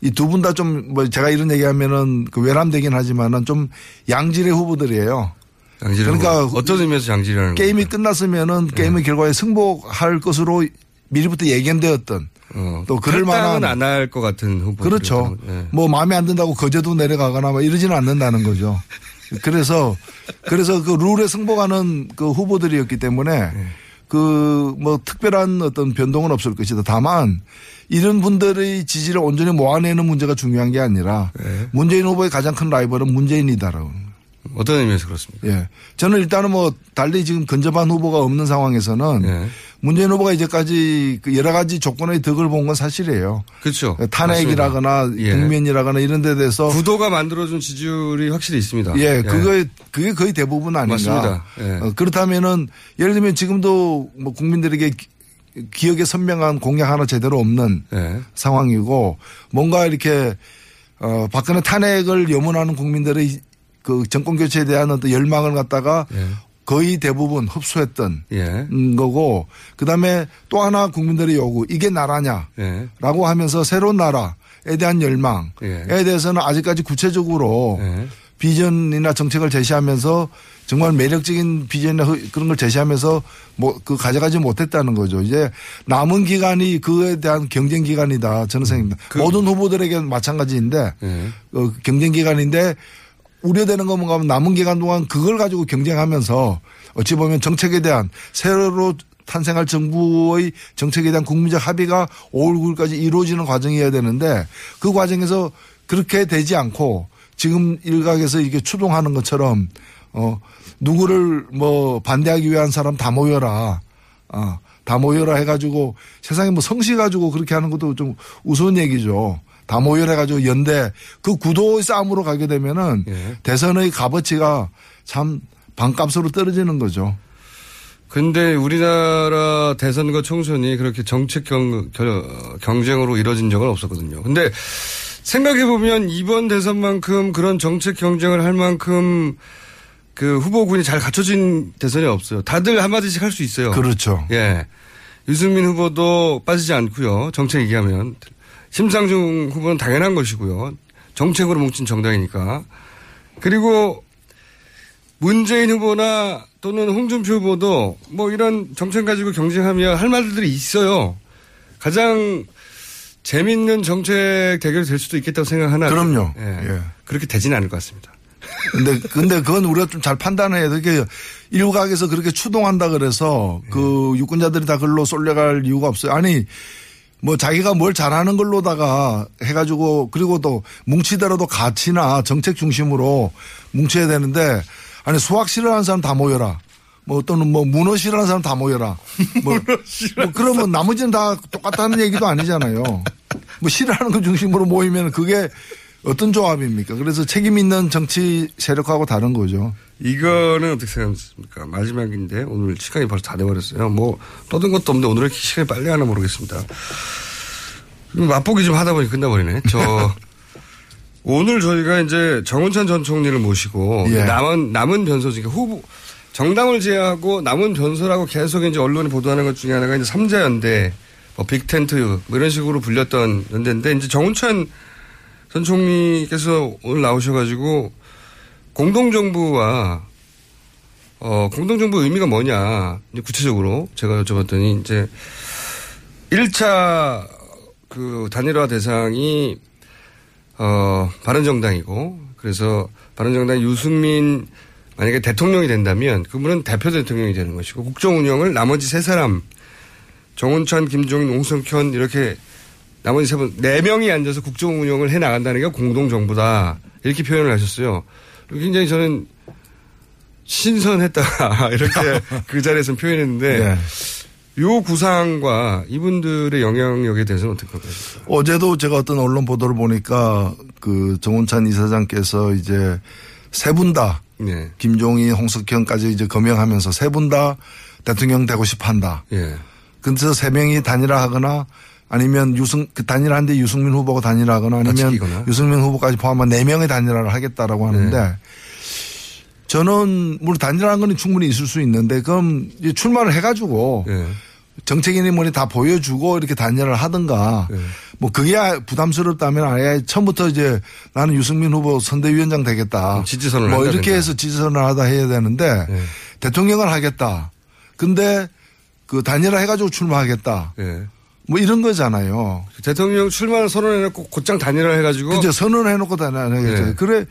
[SPEAKER 7] 이 두 분 다 좀 뭐 제가 이런 얘기 하면은 그 외람되긴 하지만은 좀 양질의 후보들이에요.
[SPEAKER 6] 양질
[SPEAKER 7] 그러니까
[SPEAKER 6] 어떤 의미에서 양질이라는
[SPEAKER 7] 게임이
[SPEAKER 6] 겁니까?
[SPEAKER 7] 끝났으면은
[SPEAKER 6] 예.
[SPEAKER 7] 게임의 결과에 승복할 것으로 미리부터 예견되었던
[SPEAKER 6] 어,
[SPEAKER 7] 또 그럴 만한
[SPEAKER 6] 안할 것 같은 후보.
[SPEAKER 7] 그렇죠.
[SPEAKER 6] 예.
[SPEAKER 7] 뭐 마음에 안 든다고 거제도 내려가거나 뭐 이러지는 않는다는 거죠. [LAUGHS] 그래서 그래서 그 룰에 승복하는 그 후보들이었기 때문에 그 뭐 특별한 어떤 변동은 없을 것이다. 다만 이런 분들의 지지를 온전히 모아내는 문제가 중요한 게 아니라 문재인 후보의 가장 큰 라이벌은 문재인이다라고.
[SPEAKER 6] 어떤 의미에서 그렇습니까?
[SPEAKER 7] 예. 저는 일단은 뭐 달리 지금 근접한 후보가 없는 상황에서는
[SPEAKER 6] 예.
[SPEAKER 7] 문재인 후보가 이제까지 그 여러 가지 조건의 덕을 본 건 사실이에요.
[SPEAKER 6] 그렇죠.
[SPEAKER 7] 탄핵이라거나.
[SPEAKER 6] 예.
[SPEAKER 7] 국면이라거나 이런 데 대해서
[SPEAKER 6] 구도가 만들어준 지지율이 확실히 있습니다.
[SPEAKER 7] 예, 그거 그게 거의 대부분 아닌가.
[SPEAKER 6] 맞습니다. 예.
[SPEAKER 7] 어, 그렇다면은 예를 들면 지금도 뭐 국민들에게 기- 기억에 선명한 공약 하나 제대로 없는
[SPEAKER 6] 예.
[SPEAKER 7] 상황이고 뭔가 이렇게 어 박근혜 탄핵을 염원하는 국민들의 그 정권 교체에 대한 어떤 열망을 갖다가
[SPEAKER 6] 예.
[SPEAKER 7] 거의 대부분 흡수했던
[SPEAKER 6] 예.
[SPEAKER 7] 음, 거고 그다음에 또 하나 국민들의 요구 이게 나라냐라고
[SPEAKER 6] 예.
[SPEAKER 7] 하면서 새로운 나라에 대한 열망에
[SPEAKER 6] 예.
[SPEAKER 7] 대해서는 아직까지 구체적으로
[SPEAKER 6] 예.
[SPEAKER 7] 비전이나 정책을 제시하면서 정말 매력적인 비전이나 흐- 그런 걸 제시하면서 뭐 그 가져가지 못했다는 거죠. 이제 남은 기간이 그에 대한 경쟁 기간이다. 저는 생각합니다. 모든 후보들에게 마찬가지인데
[SPEAKER 6] 예.
[SPEAKER 7] 어, 경쟁 기간인데 우려되는 건 뭔가 하면 남은 기간 동안 그걸 가지고 경쟁하면서 어찌 보면 정책에 대한 새로 탄생할 정부의 정책에 대한 국민적 합의가 5월 9일까지 이루어지는 과정이어야 되는데 그 과정에서 그렇게 되지 않고 지금 일각에서 이게 추동하는 것처럼 어 누구를 뭐 반대하기 위한 사람 다 모여라. 어, 다 모여라 해가지고 세상에 뭐 성씨 가지고 그렇게 하는 것도 좀 우스운 얘기죠. 다 모여라 해가지고 연대 그 구도의 싸움으로 가게 되면은
[SPEAKER 6] 예.
[SPEAKER 7] 대선의 값어치가 참 반값으로 떨어지는 거죠.
[SPEAKER 6] 근데 우리나라 대선과 총선이 그렇게 정책 경, 결- 경쟁으로 이뤄진 적은 없었거든요. 근데 생각해보면 이번 대선만큼 그런 정책 경쟁을 할 만큼 그 후보군이 잘 갖춰진 대선이 없어요. 다들 한마디씩 할 수 있어요.
[SPEAKER 7] 그렇죠.
[SPEAKER 6] 예. 유승민 후보도 빠지지 않고요. 정책 얘기하면. 심상중 후보는 당연한 것이고요. 정책으로 뭉친 정당이니까. 그리고 문재인 후보나 또는 홍준표 후보도 뭐 이런 정책 가지고 경쟁하면 할 말들이 있어요. 가장 재밌는 정책 대결이 될 수도 있겠다고 생각하나.
[SPEAKER 7] 그럼요.
[SPEAKER 6] 예.
[SPEAKER 7] 예.
[SPEAKER 6] 그렇게 되지는 않을 것 같습니다.
[SPEAKER 7] 근데 근데 그건 우리가 좀 잘 판단해야 돼. 이게 일각에서 그렇게 추동한다 그래서 그 유권자들이 다 글로 쏠려갈 이유가 없어요. 아니 뭐 자기가 뭘 잘하는 걸로다가 해가지고 그리고 또 뭉치더라도 가치나 정책 중심으로 뭉쳐야 되는데 아니 수학 싫어하는 사람 다 모여라. 뭐 또는 뭐 문어 싫어하는 사람 다 모여라. [LAUGHS] 뭐, 뭐 그러면 나머지는 다 똑같다는 얘기도 아니잖아요. 뭐 싫어하는 거 중심으로 모이면 그게 어떤 조합입니까? 그래서 책임 있는 정치 세력하고 다른 거죠.
[SPEAKER 6] 이거는 어떻게 생각하십니까? 마지막인데 오늘 시간이 벌써 다 돼버렸어요. 뭐 떠든 것도 없는데 오늘 왜 이렇게 시간이 빨리 가나 모르겠습니다. 맛보기 좀 하다 보니 끝나버리네. 저 [LAUGHS] 오늘 저희가 이제 정운찬 전 총리를 모시고
[SPEAKER 7] 예.
[SPEAKER 6] 남은 남은 변소 중에 후보 정당을 제외하고 남은 변소라고 계속 이제 언론이 보도하는 것 중에 하나가 이제 삼자연대, 뭐 빅텐트 뭐 이런 식으로 불렸던 연대인데 이제 정운찬 전 총리께서 오늘 나오셔가지고 공동정부와 어, 공동정부 의미가 뭐냐. 구체적으로 제가 여쭤봤더니 이제 1차 그 단일화 대상이 어, 바른정당이고 그래서 바른정당 유승민 만약에 대통령이 된다면 그분은 대표 대통령이 되는 것이고 국정 운영을 나머지 세 사람 정운찬, 김종인, 옹성현 이렇게 나머지 세 분, 네 명이 앉아서 국정 운영을 해 나간다는 게 공동정부다. 이렇게 표현을 하셨어요. 굉장히 저는 신선했다. [LAUGHS] 이렇게 그 자리에서 표현했는데
[SPEAKER 7] 네.
[SPEAKER 6] 요 구상과 이분들의 영향력에 대해서는 어떻게 생각하십니까?
[SPEAKER 7] 어제도 제가 어떤 언론 보도를 보니까 그 정운찬 이사장께서 이제 세 분 다
[SPEAKER 6] 네.
[SPEAKER 7] 김종인, 홍석현까지 이제 거명하면서 세 분 다 대통령 되고 싶어 한다.
[SPEAKER 6] 예.
[SPEAKER 7] 근데서 세 명이 단일화하거나 아니면 유승 그 단일화인데 유승민 후보가 단일화하거나 아니면
[SPEAKER 6] 다치기거나.
[SPEAKER 7] 유승민 후보까지 포함한 네 명의 단일화를 하겠다라고 하는데
[SPEAKER 6] 네.
[SPEAKER 7] 저는 물론 단일화한 건 충분히 있을 수 있는데 그럼 출마를 해가지고
[SPEAKER 6] 예.
[SPEAKER 7] 정책인이 뭐니 다 보여주고 이렇게 단일화를 하든가
[SPEAKER 6] 네.
[SPEAKER 7] 뭐 그게 부담스럽다면 아예 처음부터 이제 나는 유승민 후보 선대위원장 되겠다.
[SPEAKER 6] 지지선을
[SPEAKER 7] 뭐. 이렇게 해서 지지선을 하다 해야 되는데
[SPEAKER 6] 네.
[SPEAKER 7] 대통령을 하겠다. 근데 그 단일화 해가지고 출마하겠다.
[SPEAKER 6] 예.
[SPEAKER 7] 뭐 이런 거잖아요.
[SPEAKER 6] 대통령 출마를 선언해놓고 곧장 단일화 해가지고
[SPEAKER 7] 그죠 선언해놓고 단일화 하겠죠.
[SPEAKER 6] 네.
[SPEAKER 7] 그래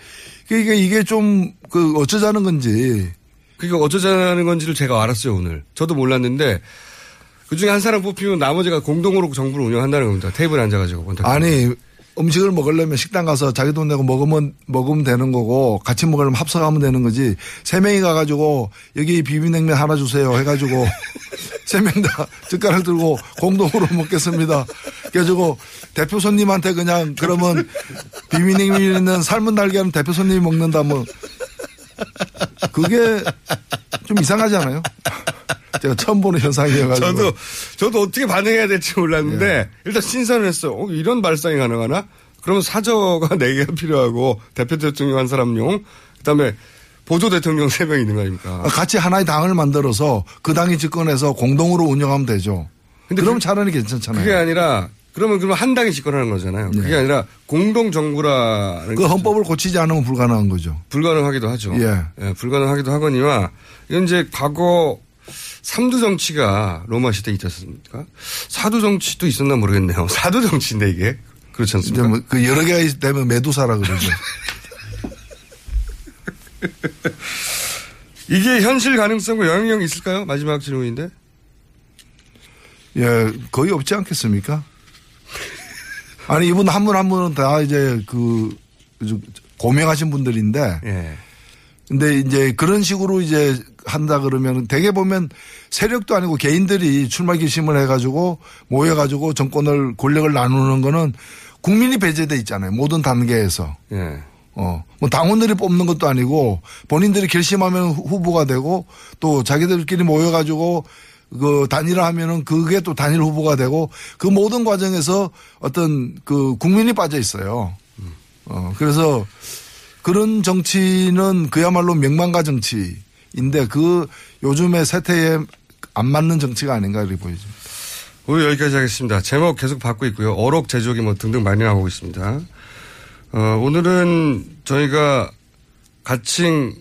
[SPEAKER 7] 그러니까 이게 좀 그 어쩌자는 건지
[SPEAKER 6] 그러니까 어쩌자는 건지를 제가 알았어요 오늘. 저도 몰랐는데 그 중에 한 사람 뽑히면 나머지가 공동으로 정부를 운영한다는 겁니다. 테이블에 앉아가지고.
[SPEAKER 7] 아니 음식을 먹으려면 식당 가서 자기 돈 내고 먹으면 먹으면 되는 거고 같이 먹으려면 합석하면 되는 거지 세 명이 가가지고 여기 비빔냉면 하나 주세요 해가지고 [LAUGHS] 세 명 다 젓가락 들고 공동으로 먹겠습니다. 그래가지고 대표 손님한테 그냥 그러면 비빔냉면 있는 삶은 달걀은 대표 손님이 먹는다 뭐 그게 좀 이상하지 않아요? 제가 처음 보는 현상이어가지고
[SPEAKER 6] 저도 저도 어떻게 반응해야 될지 몰랐는데 일단 신선했어. 어, 이런 발상이 가능하나? 그러면 사저가 [LAUGHS] 4개가 필요하고 대표 대통령 한 사람용 그 다음에 보조 대통령 3명 있는 거 아닙니까?
[SPEAKER 7] 같이 하나의 당을 만들어서 그 당이 집권해서 공동으로 운영하면 되죠.
[SPEAKER 6] 근데
[SPEAKER 7] 그럼
[SPEAKER 6] 그-
[SPEAKER 7] 차라리 괜찮잖아요.
[SPEAKER 6] 그게 아니라 그러면 그러면 한 당이 집권하는 거잖아요. 그게 아니라 공동 정부라는
[SPEAKER 7] 그 헌법을 고치지 않으면 불가능한 거죠.
[SPEAKER 6] 불가능하기도 하죠.
[SPEAKER 7] 예.
[SPEAKER 6] 불가능하기도 하거니와 이건 이제 과거 삼두 정치가 로마 시대에 있지 않습니까? 사두 정치도 있었나 모르겠네요. [LAUGHS] 사두 정치인데 이게 그렇지 않습니까?
[SPEAKER 7] 뭐 그 여러 개가 되면 메두사라 그러죠. [LAUGHS]
[SPEAKER 6] 이게 현실 가능성과 영향력이 있을까요? 마지막 질문인데.
[SPEAKER 7] 예, 거의 없지 않겠습니까? 아니 이분 한 분 한 분은 다 이제 그 고명하신 분들인데
[SPEAKER 6] 예.
[SPEAKER 7] 근데 이제 그런 식으로 이제 한다 그러면 대개 보면 세력도 아니고 개인들이 출마 결심을 해가지고 모여가지고 정권을 권력을 나누는 거는 국민이 배제돼 있잖아요. 모든 단계에서.
[SPEAKER 6] 예.
[SPEAKER 7] 어, 뭐 당원들이 뽑는 것도 아니고 본인들이 결심하면 후- 후보가 되고 또 자기들끼리 모여가지고 그 단일화 하면은 그게 또 단일 후보가 되고 그 모든 과정에서 어떤 그 국민이 빠져 있어요. 어, 그래서 그런 정치는 그야말로 명망가 정치인데 그 요즘의 세태에 안 맞는 정치가 아닌가 이렇게 보이죠.
[SPEAKER 6] 오늘 여기까지 하겠습니다. 제목 계속 받고 있고요. 어록 제조기 뭐 등등 많이 나오고 있습니다. 어, 오늘은 저희가 가칭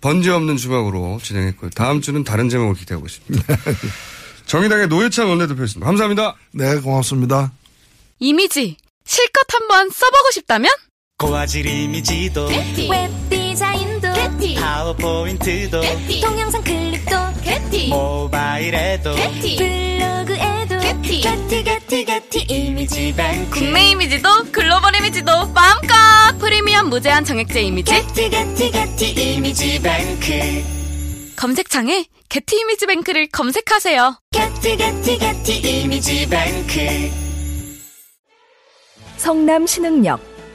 [SPEAKER 6] 번지 없는 주먹으로 진행했고요. 다음 주는 다른 제목을 기대하고 있습니다. [LAUGHS] 정의당의 노회찬 원내대표였습니다. 감사합니다.
[SPEAKER 7] 네, 고맙습니다.
[SPEAKER 8] 이미지 실컷 한번 써보고 싶다면
[SPEAKER 9] 고화질 이미지도
[SPEAKER 1] 웹 디자인도
[SPEAKER 9] 파워포인트도
[SPEAKER 1] 동영상 클립도
[SPEAKER 9] 모바일에도
[SPEAKER 1] 블로그에도 게티 게티 게티 이미지 뱅크.
[SPEAKER 8] 국내 이미지도 글로벌 이미지도 마음껏 프리미엄 무제한 정액제 이미지.
[SPEAKER 1] 게티 게티 게티 이미지 뱅크.
[SPEAKER 8] 검색창에 게티 이미지 뱅크를 검색하세요.
[SPEAKER 1] 게티 게티 게티 이미지 뱅크.
[SPEAKER 2] 성남 신흥역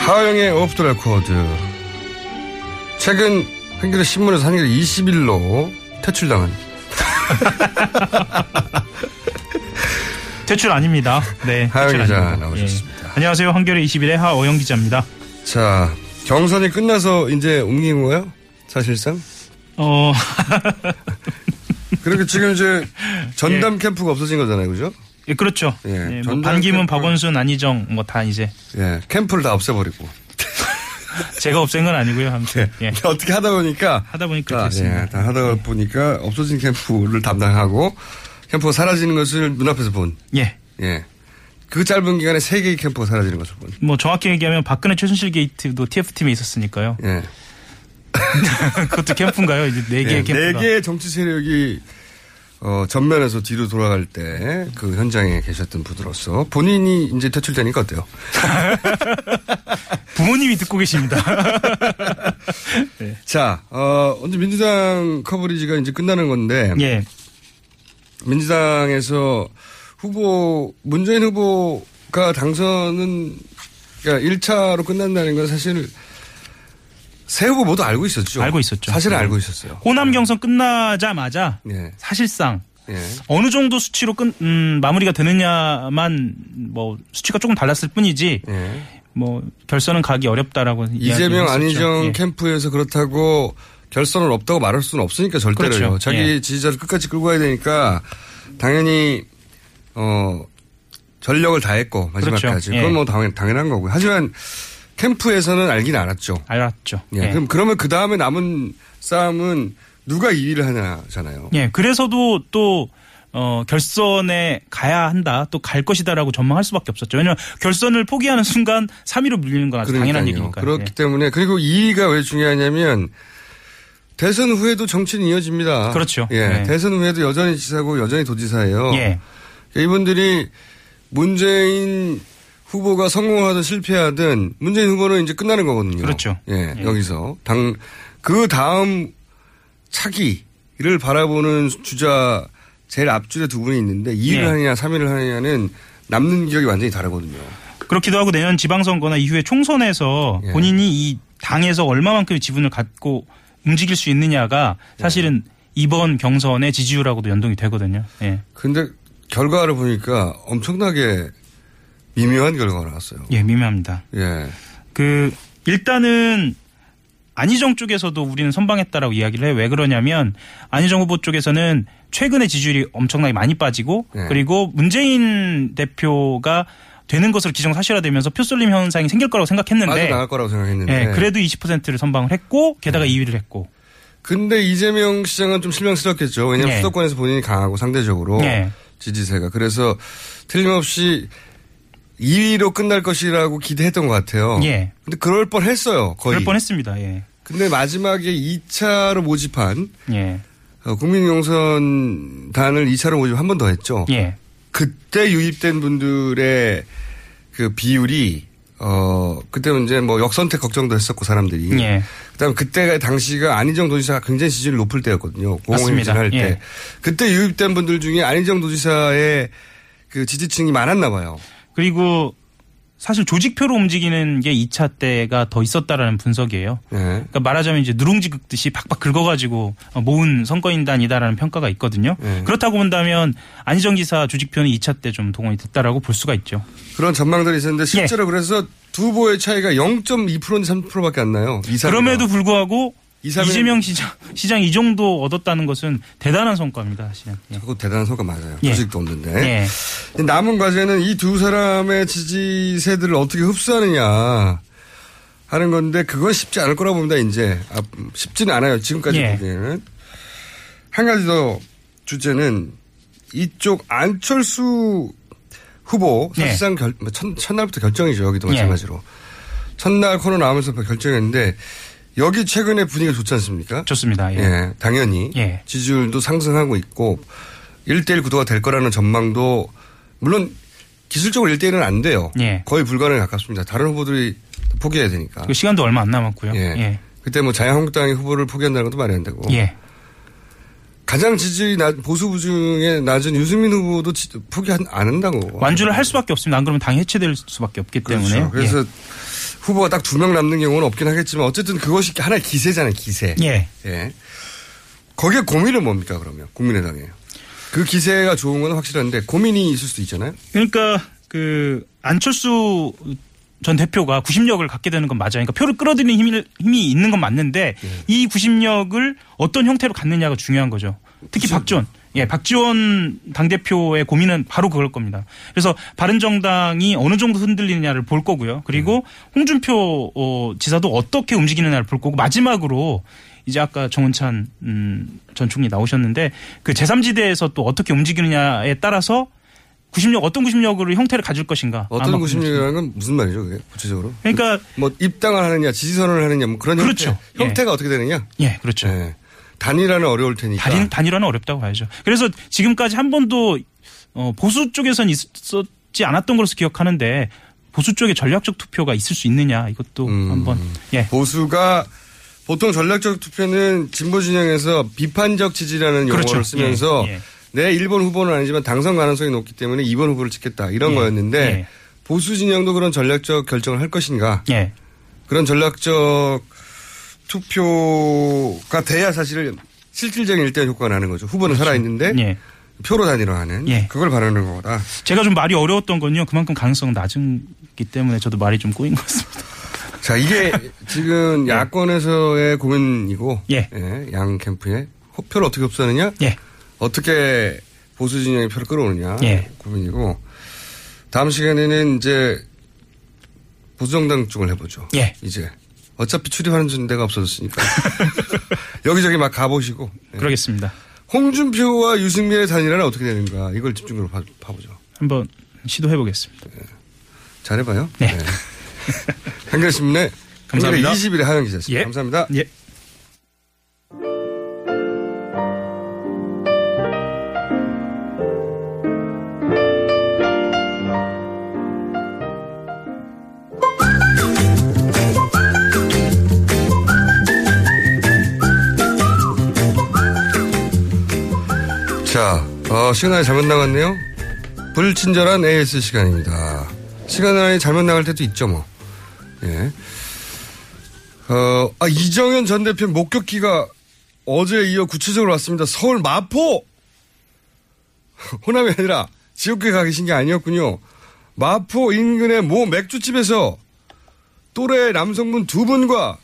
[SPEAKER 6] 하영의 오프 더 레코드. 최근 한겨레 신문에서 한겨레21로 퇴출당한 [LAUGHS]
[SPEAKER 10] 퇴출 아닙니다. 네.
[SPEAKER 6] 하영 기자
[SPEAKER 10] 아닙니다.
[SPEAKER 6] 나오셨습니다.
[SPEAKER 10] 예. 안녕하세요. 한겨레 21의 하어영 기자입니다.
[SPEAKER 6] 자, 경선이 끝나서 이제 옮긴 거예요? 사실상?
[SPEAKER 10] 어, [LAUGHS]
[SPEAKER 6] 그렇게 지금 이제 전담 [LAUGHS] 캠프가 없어진 거잖아요, 그죠?
[SPEAKER 10] 예, 그렇죠.
[SPEAKER 6] 예,
[SPEAKER 10] 예, 뭐 반기문,
[SPEAKER 6] 캠프-
[SPEAKER 10] 박원순, 안희정 뭐 다 이제
[SPEAKER 6] 예, 캠프를 다 없애버리고. [LAUGHS]
[SPEAKER 10] 제가 없앤 건 아니고요. 아무튼 예.
[SPEAKER 6] 어떻게 하다 보니까.
[SPEAKER 10] 하다 보니까
[SPEAKER 6] 자,
[SPEAKER 10] 됐습니다.
[SPEAKER 6] 예, 다 하다 보니까 없어진 캠프를 담당하고 캠프가 사라지는 것을 눈앞에서 본.
[SPEAKER 10] 예.
[SPEAKER 6] 예. 그 짧은 기간에 세 개의 캠프가 사라지는 것을 본.
[SPEAKER 10] 뭐 정확히 얘기하면 박근혜 최순실 게이트도 TF팀에 있었으니까요.
[SPEAKER 6] 예. [LAUGHS]
[SPEAKER 10] 그것도 캠프인가요? 이제 네 개의
[SPEAKER 6] 예,
[SPEAKER 10] 캠프가.
[SPEAKER 6] 네 개의 정치 세력이 어, 전면에서 뒤로 돌아갈 때 그 현장에 계셨던 분으로서 본인이 이제 퇴출되니까 어때요? [LAUGHS]
[SPEAKER 10] 부모님이 듣고 계십니다. [LAUGHS]
[SPEAKER 6] 자, 어, 언제 민주당 커버리지가 이제 끝나는 건데.
[SPEAKER 10] 예.
[SPEAKER 6] 민주당에서 후보, 문재인 후보가 당선은, 그러니까 1차로 끝난다는 건 사실 세 후보 모두 알고 있었죠.
[SPEAKER 10] 알고 있었죠.
[SPEAKER 6] 사실은
[SPEAKER 10] 네.
[SPEAKER 6] 알고 있었어요.
[SPEAKER 10] 호남 경선 끝나자마자
[SPEAKER 6] 예.
[SPEAKER 10] 사실상
[SPEAKER 6] 예.
[SPEAKER 10] 어느 정도 수치로 끝, 음, 마무리가 되느냐만 뭐 수치가 조금 달랐을 뿐이지
[SPEAKER 6] 예.
[SPEAKER 10] 뭐 결선은 가기 어렵다라고
[SPEAKER 6] 이재명. 안희정
[SPEAKER 10] 예.
[SPEAKER 6] 캠프에서 그렇다고 결선은 없다고 말할 수는 없으니까 절대로요.
[SPEAKER 10] 그렇죠.
[SPEAKER 6] 자기
[SPEAKER 10] 예.
[SPEAKER 6] 지지자를 끝까지 끌고 가야 되니까 당연히 어 전력을 다했고 마지막까지
[SPEAKER 10] 그렇죠. 예.
[SPEAKER 6] 그건 뭐 당연, 당연한 거고요. 하지만 캠프에서는 알긴 알았죠.
[SPEAKER 10] 알았죠.
[SPEAKER 6] 예.
[SPEAKER 10] 예.
[SPEAKER 6] 그럼 그러면 그 다음에 남은 싸움은 누가 2위를 하냐잖아요.
[SPEAKER 10] 예, 그래서도 또 어, 결선에 가야 한다, 또 갈 것이다라고 전망할 수밖에 없었죠. 왜냐하면 결선을 포기하는 순간 3위로 밀리는 건 아주 당연한
[SPEAKER 6] 그러니까요.
[SPEAKER 10] 얘기니까.
[SPEAKER 6] 그렇기 때문에 그리고 2위가 왜 중요하냐면 대선 후에도 정치는 이어집니다.
[SPEAKER 10] 그렇죠.
[SPEAKER 6] 예.
[SPEAKER 10] 네.
[SPEAKER 6] 대선 후에도 여전히 지사고 여전히 도지사예요.
[SPEAKER 10] 예.
[SPEAKER 6] 이분들이 문재인 후보가 성공하든 실패하든 문재인 후보는 이제 끝나는 거거든요.
[SPEAKER 10] 그렇죠.
[SPEAKER 6] 예.
[SPEAKER 10] 예.
[SPEAKER 6] 여기서 당 그 다음 차기를 바라보는 주자 제일 앞줄에 두 분이 있는데 2위를
[SPEAKER 10] 예.
[SPEAKER 6] 하느냐 3위를 하느냐는 남는 기억이 완전히 다르거든요.
[SPEAKER 10] 그렇기도 하고 내년 지방선거나 이후에 총선에서
[SPEAKER 6] 예.
[SPEAKER 10] 본인이 이 당에서 얼마만큼의 지분을 갖고 움직일 수 있느냐가 사실은 이번 경선의 지지율하고도 연동이 되거든요. 예.
[SPEAKER 6] 근데 결과를 보니까 엄청나게 미묘한 결과가 나왔어요.
[SPEAKER 10] 예, 미묘합니다.
[SPEAKER 6] 예.
[SPEAKER 10] 그 일단은 안희정 쪽에서도 우리는 선방했다라고 이야기를 해요. 왜 그러냐면 안희정 후보 쪽에서는 최근에 지지율이 엄청나게 많이 빠지고
[SPEAKER 6] 네.
[SPEAKER 10] 그리고 문재인 대표가 되는 것으로 기정사실화되면서 표쏠림 현상이 생길 거라고 생각했는데
[SPEAKER 6] 빠져나갈 거라고 생각했는데.
[SPEAKER 10] 예, 그래도 20%를 선방을 했고 게다가
[SPEAKER 6] 네.
[SPEAKER 10] 2위를 했고
[SPEAKER 6] 근데 이재명 시장은 좀 실망스럽겠죠. 왜냐하면
[SPEAKER 10] 예.
[SPEAKER 6] 수도권에서 본인이 강하고 상대적으로
[SPEAKER 10] 예.
[SPEAKER 6] 지지세가. 그래서 틀림없이 2위로 끝날 것이라고 기대했던 것 같아요.
[SPEAKER 10] 예.
[SPEAKER 6] 근데 그럴 뻔 했어요. 거의.
[SPEAKER 10] 그럴 뻔 했습니다. 예.
[SPEAKER 6] 근데 마지막에 2차로 모집한
[SPEAKER 10] 예.
[SPEAKER 6] 어, 국민용선단을 2차로 모집 한 번 더 했죠.
[SPEAKER 10] 예.
[SPEAKER 6] 그때 유입된 분들의 그 비율이 어 그때 이제 뭐 역선택 걱정도 했었고 사람들이.
[SPEAKER 10] 예.
[SPEAKER 6] 그다음 그때가 당시가 안희정 도지사가 굉장히 지지율이 높을 때였거든요.
[SPEAKER 10] 맞습니다.
[SPEAKER 6] 공공행진할 때.
[SPEAKER 10] 예.
[SPEAKER 6] 그때 유입된 분들 중에 안희정 도지사의 그 지지층이 많았나 봐요.
[SPEAKER 10] 그리고 사실 조직표로 움직이는 게 2차 때가 더 있었다라는 분석이에요.
[SPEAKER 6] 예.
[SPEAKER 10] 그러니까 말하자면 이제 누룽지 긁듯이 팍팍 긁어가지고 모은 선거인단이다라는 평가가 있거든요.
[SPEAKER 6] 네.
[SPEAKER 10] 그렇다고 본다면 안희정 지사 조직표는 2차 때 좀 동원이 됐다라고 볼 수가 있죠.
[SPEAKER 6] 그런 전망들이 있었는데
[SPEAKER 10] 예.
[SPEAKER 6] 실제로 그래서 두 후보의 차이가 0.2%인지 3%밖에 안 나요. 이.
[SPEAKER 10] 그럼에도 불구하고
[SPEAKER 6] 이사회는-
[SPEAKER 10] 이재명 시장, 시장 이 정도 얻었다는 것은 대단한 성과입니다, 사실은. 예.
[SPEAKER 6] 그거 대단한 성과 맞아요.
[SPEAKER 10] 예.
[SPEAKER 6] 조직도 없는데.
[SPEAKER 10] 예.
[SPEAKER 6] 남은 과제는 이 두 사람의 지지세들을 어떻게 흡수하느냐 하는 건데 그건 쉽지 않을 거라고 봅니다. 이제 아, 쉽지는 않아요. 지금까지
[SPEAKER 10] 예.
[SPEAKER 6] 보기에는 한 가지 더 주제는 이쪽 안철수 후보
[SPEAKER 10] 예.
[SPEAKER 6] 사실상 결, 뭐 첫, 첫날부터 결정이죠. 여기도
[SPEAKER 10] 예.
[SPEAKER 6] 마찬가지로 첫날 코너 나오면서 결정했는데 여기 최근에 분위기가 좋지 않습니까?
[SPEAKER 10] 좋습니다. 예.
[SPEAKER 6] 예, 당연히
[SPEAKER 10] 예.
[SPEAKER 6] 지지율도 상승하고 있고 1대1 구도가 될 거라는 전망도 물론 기술적으로 1대1은 안 돼요.
[SPEAKER 10] 예.
[SPEAKER 6] 거의 불가능에 가깝습니다. 다른 후보들이 포기해야 되니까.
[SPEAKER 10] 그 시간도 얼마 안 남았고요.
[SPEAKER 6] 예.
[SPEAKER 10] 예.
[SPEAKER 6] 그때 뭐 자유한국당이 후보를 포기한다는 것도 말이 안 되고.
[SPEAKER 10] 예.
[SPEAKER 6] 가장 지지율이 낮, 보수 부 중에 낮은 유승민 후보도 지- 포기 안, 안 한다고.
[SPEAKER 10] 완주를 할 수밖에 없습니다. 안 그러면 당이 해체될 수밖에 없기
[SPEAKER 6] 그렇죠.
[SPEAKER 10] 때문에.
[SPEAKER 6] 그래서 후보가 딱 두 명 남는 경우는 없긴 하겠지만 어쨌든 그것이 하나의 기세잖아요. 기세.
[SPEAKER 10] 예.
[SPEAKER 6] 예. 거기에 고민은 뭡니까 그러면 국민의당에. 그 기세가 좋은 건 확실한데 고민이 있을 수도 있잖아요.
[SPEAKER 10] 그러니까 그 안철수 전 대표가 구심력을 갖게 되는 건 맞아요. 그러니까 표를 끌어들이는 힘이, 힘이 있는 건 맞는데
[SPEAKER 6] 예.
[SPEAKER 10] 이 구심력을 어떤 형태로 갖느냐가 중요한 거죠. 특히 박지원. 예, 박지원 당대표의 고민은 바로 그걸 겁니다. 그래서 바른정당이 어느 정도 흔들리느냐를 볼 거고요. 그리고
[SPEAKER 6] 음.
[SPEAKER 10] 홍준표 어, 지사도 어떻게 움직이느냐를 볼 거고 마지막으로 이제 아까 정은찬 음, 전 총리 나오셨는데 그 제3지대에서 또 어떻게 움직이느냐에 따라서 구심력 어떤 구심력으로 형태를 가질 것인가.
[SPEAKER 6] 어떤
[SPEAKER 10] 아마
[SPEAKER 6] 구심력이라는 건 무슨 말이죠, 그게 구체적으로?
[SPEAKER 10] 그러니까
[SPEAKER 6] 뭐 입당을 하느냐, 지지선을 하느냐, 뭐 그런
[SPEAKER 10] 그렇죠.
[SPEAKER 6] 형태, 형태가 어떻게 되느냐?
[SPEAKER 10] 예, 그렇죠.
[SPEAKER 6] 예. 단일화는 어려울 테니까.
[SPEAKER 10] 단일, 단일화는 어렵다고 봐야죠. 그래서 지금까지 한 번도 어, 보수 쪽에선 있었지 않았던 것으로 기억하는데 보수 쪽에 전략적 투표가 있을 수 있느냐 이것도
[SPEAKER 6] 음.
[SPEAKER 10] 한번 예.
[SPEAKER 6] 보수가 보통 전략적 투표는 진보 진영에서 비판적 지지라는 용어를
[SPEAKER 10] 그렇죠.
[SPEAKER 6] 쓰면서
[SPEAKER 10] 예, 예.
[SPEAKER 6] 내 1번 후보는 아니지만 당선 가능성이 높기 때문에 2번 후보를 찍겠다 이런
[SPEAKER 10] 예,
[SPEAKER 6] 거였는데
[SPEAKER 10] 예.
[SPEAKER 6] 보수 진영도 그런 전략적 결정을 할 것인가
[SPEAKER 10] 예.
[SPEAKER 6] 그런 전략적 투표가 돼야 사실 실질적인 일대 효과가 나는 거죠. 후보는 살아있는데
[SPEAKER 10] 예.
[SPEAKER 6] 표로 단위로 하는
[SPEAKER 10] 예.
[SPEAKER 6] 그걸 바라는 거다.
[SPEAKER 10] 제가 좀 말이 어려웠던 건요. 그만큼 가능성 낮은기 때문에 저도 말이 좀 꼬인 것 같습니다. [LAUGHS]
[SPEAKER 6] 자, 이게 지금 야권에서의 고민이고
[SPEAKER 10] 예.
[SPEAKER 6] 양 캠프의 호- 표를 어떻게 흡수하느냐?
[SPEAKER 10] 예.
[SPEAKER 6] 어떻게 보수 진영의 표를 끌어오느냐
[SPEAKER 10] 예.
[SPEAKER 6] 고민이고 다음 시간에는 이제 보수정당 쪽을 해보죠.
[SPEAKER 10] 예.
[SPEAKER 6] 이제 어차피 출입하는 데가 없어졌으니까 [LAUGHS] 여기저기 막 가보시고 예.
[SPEAKER 10] 그러겠습니다.
[SPEAKER 6] 홍준표와 유승민의 단일화는 어떻게 되는가 이걸 집중적으로 봐, 봐보죠.
[SPEAKER 10] 한번 시도해 보겠습니다.
[SPEAKER 6] 잘해봐요. 네. [LAUGHS] 한겨레신문의
[SPEAKER 10] 감사합니다.
[SPEAKER 6] 20일의 하영 기자였습니다.
[SPEAKER 10] 예.
[SPEAKER 6] 감사합니다.
[SPEAKER 10] 예.
[SPEAKER 6] 자, 어, 시간이 잘못 나갔네요. 불친절한 AS 시간입니다. 시간이 잘못 나갈 때도 있죠, 뭐. 예. 어, 아, 이정현 전 대표 목격기가 어제 이어 구체적으로 왔습니다. 서울 마포! [LAUGHS] 호남이 아니라 지역에 가 계신 게 아니었군요. 마포 인근의 모 맥주집에서 또래 남성분 두 분과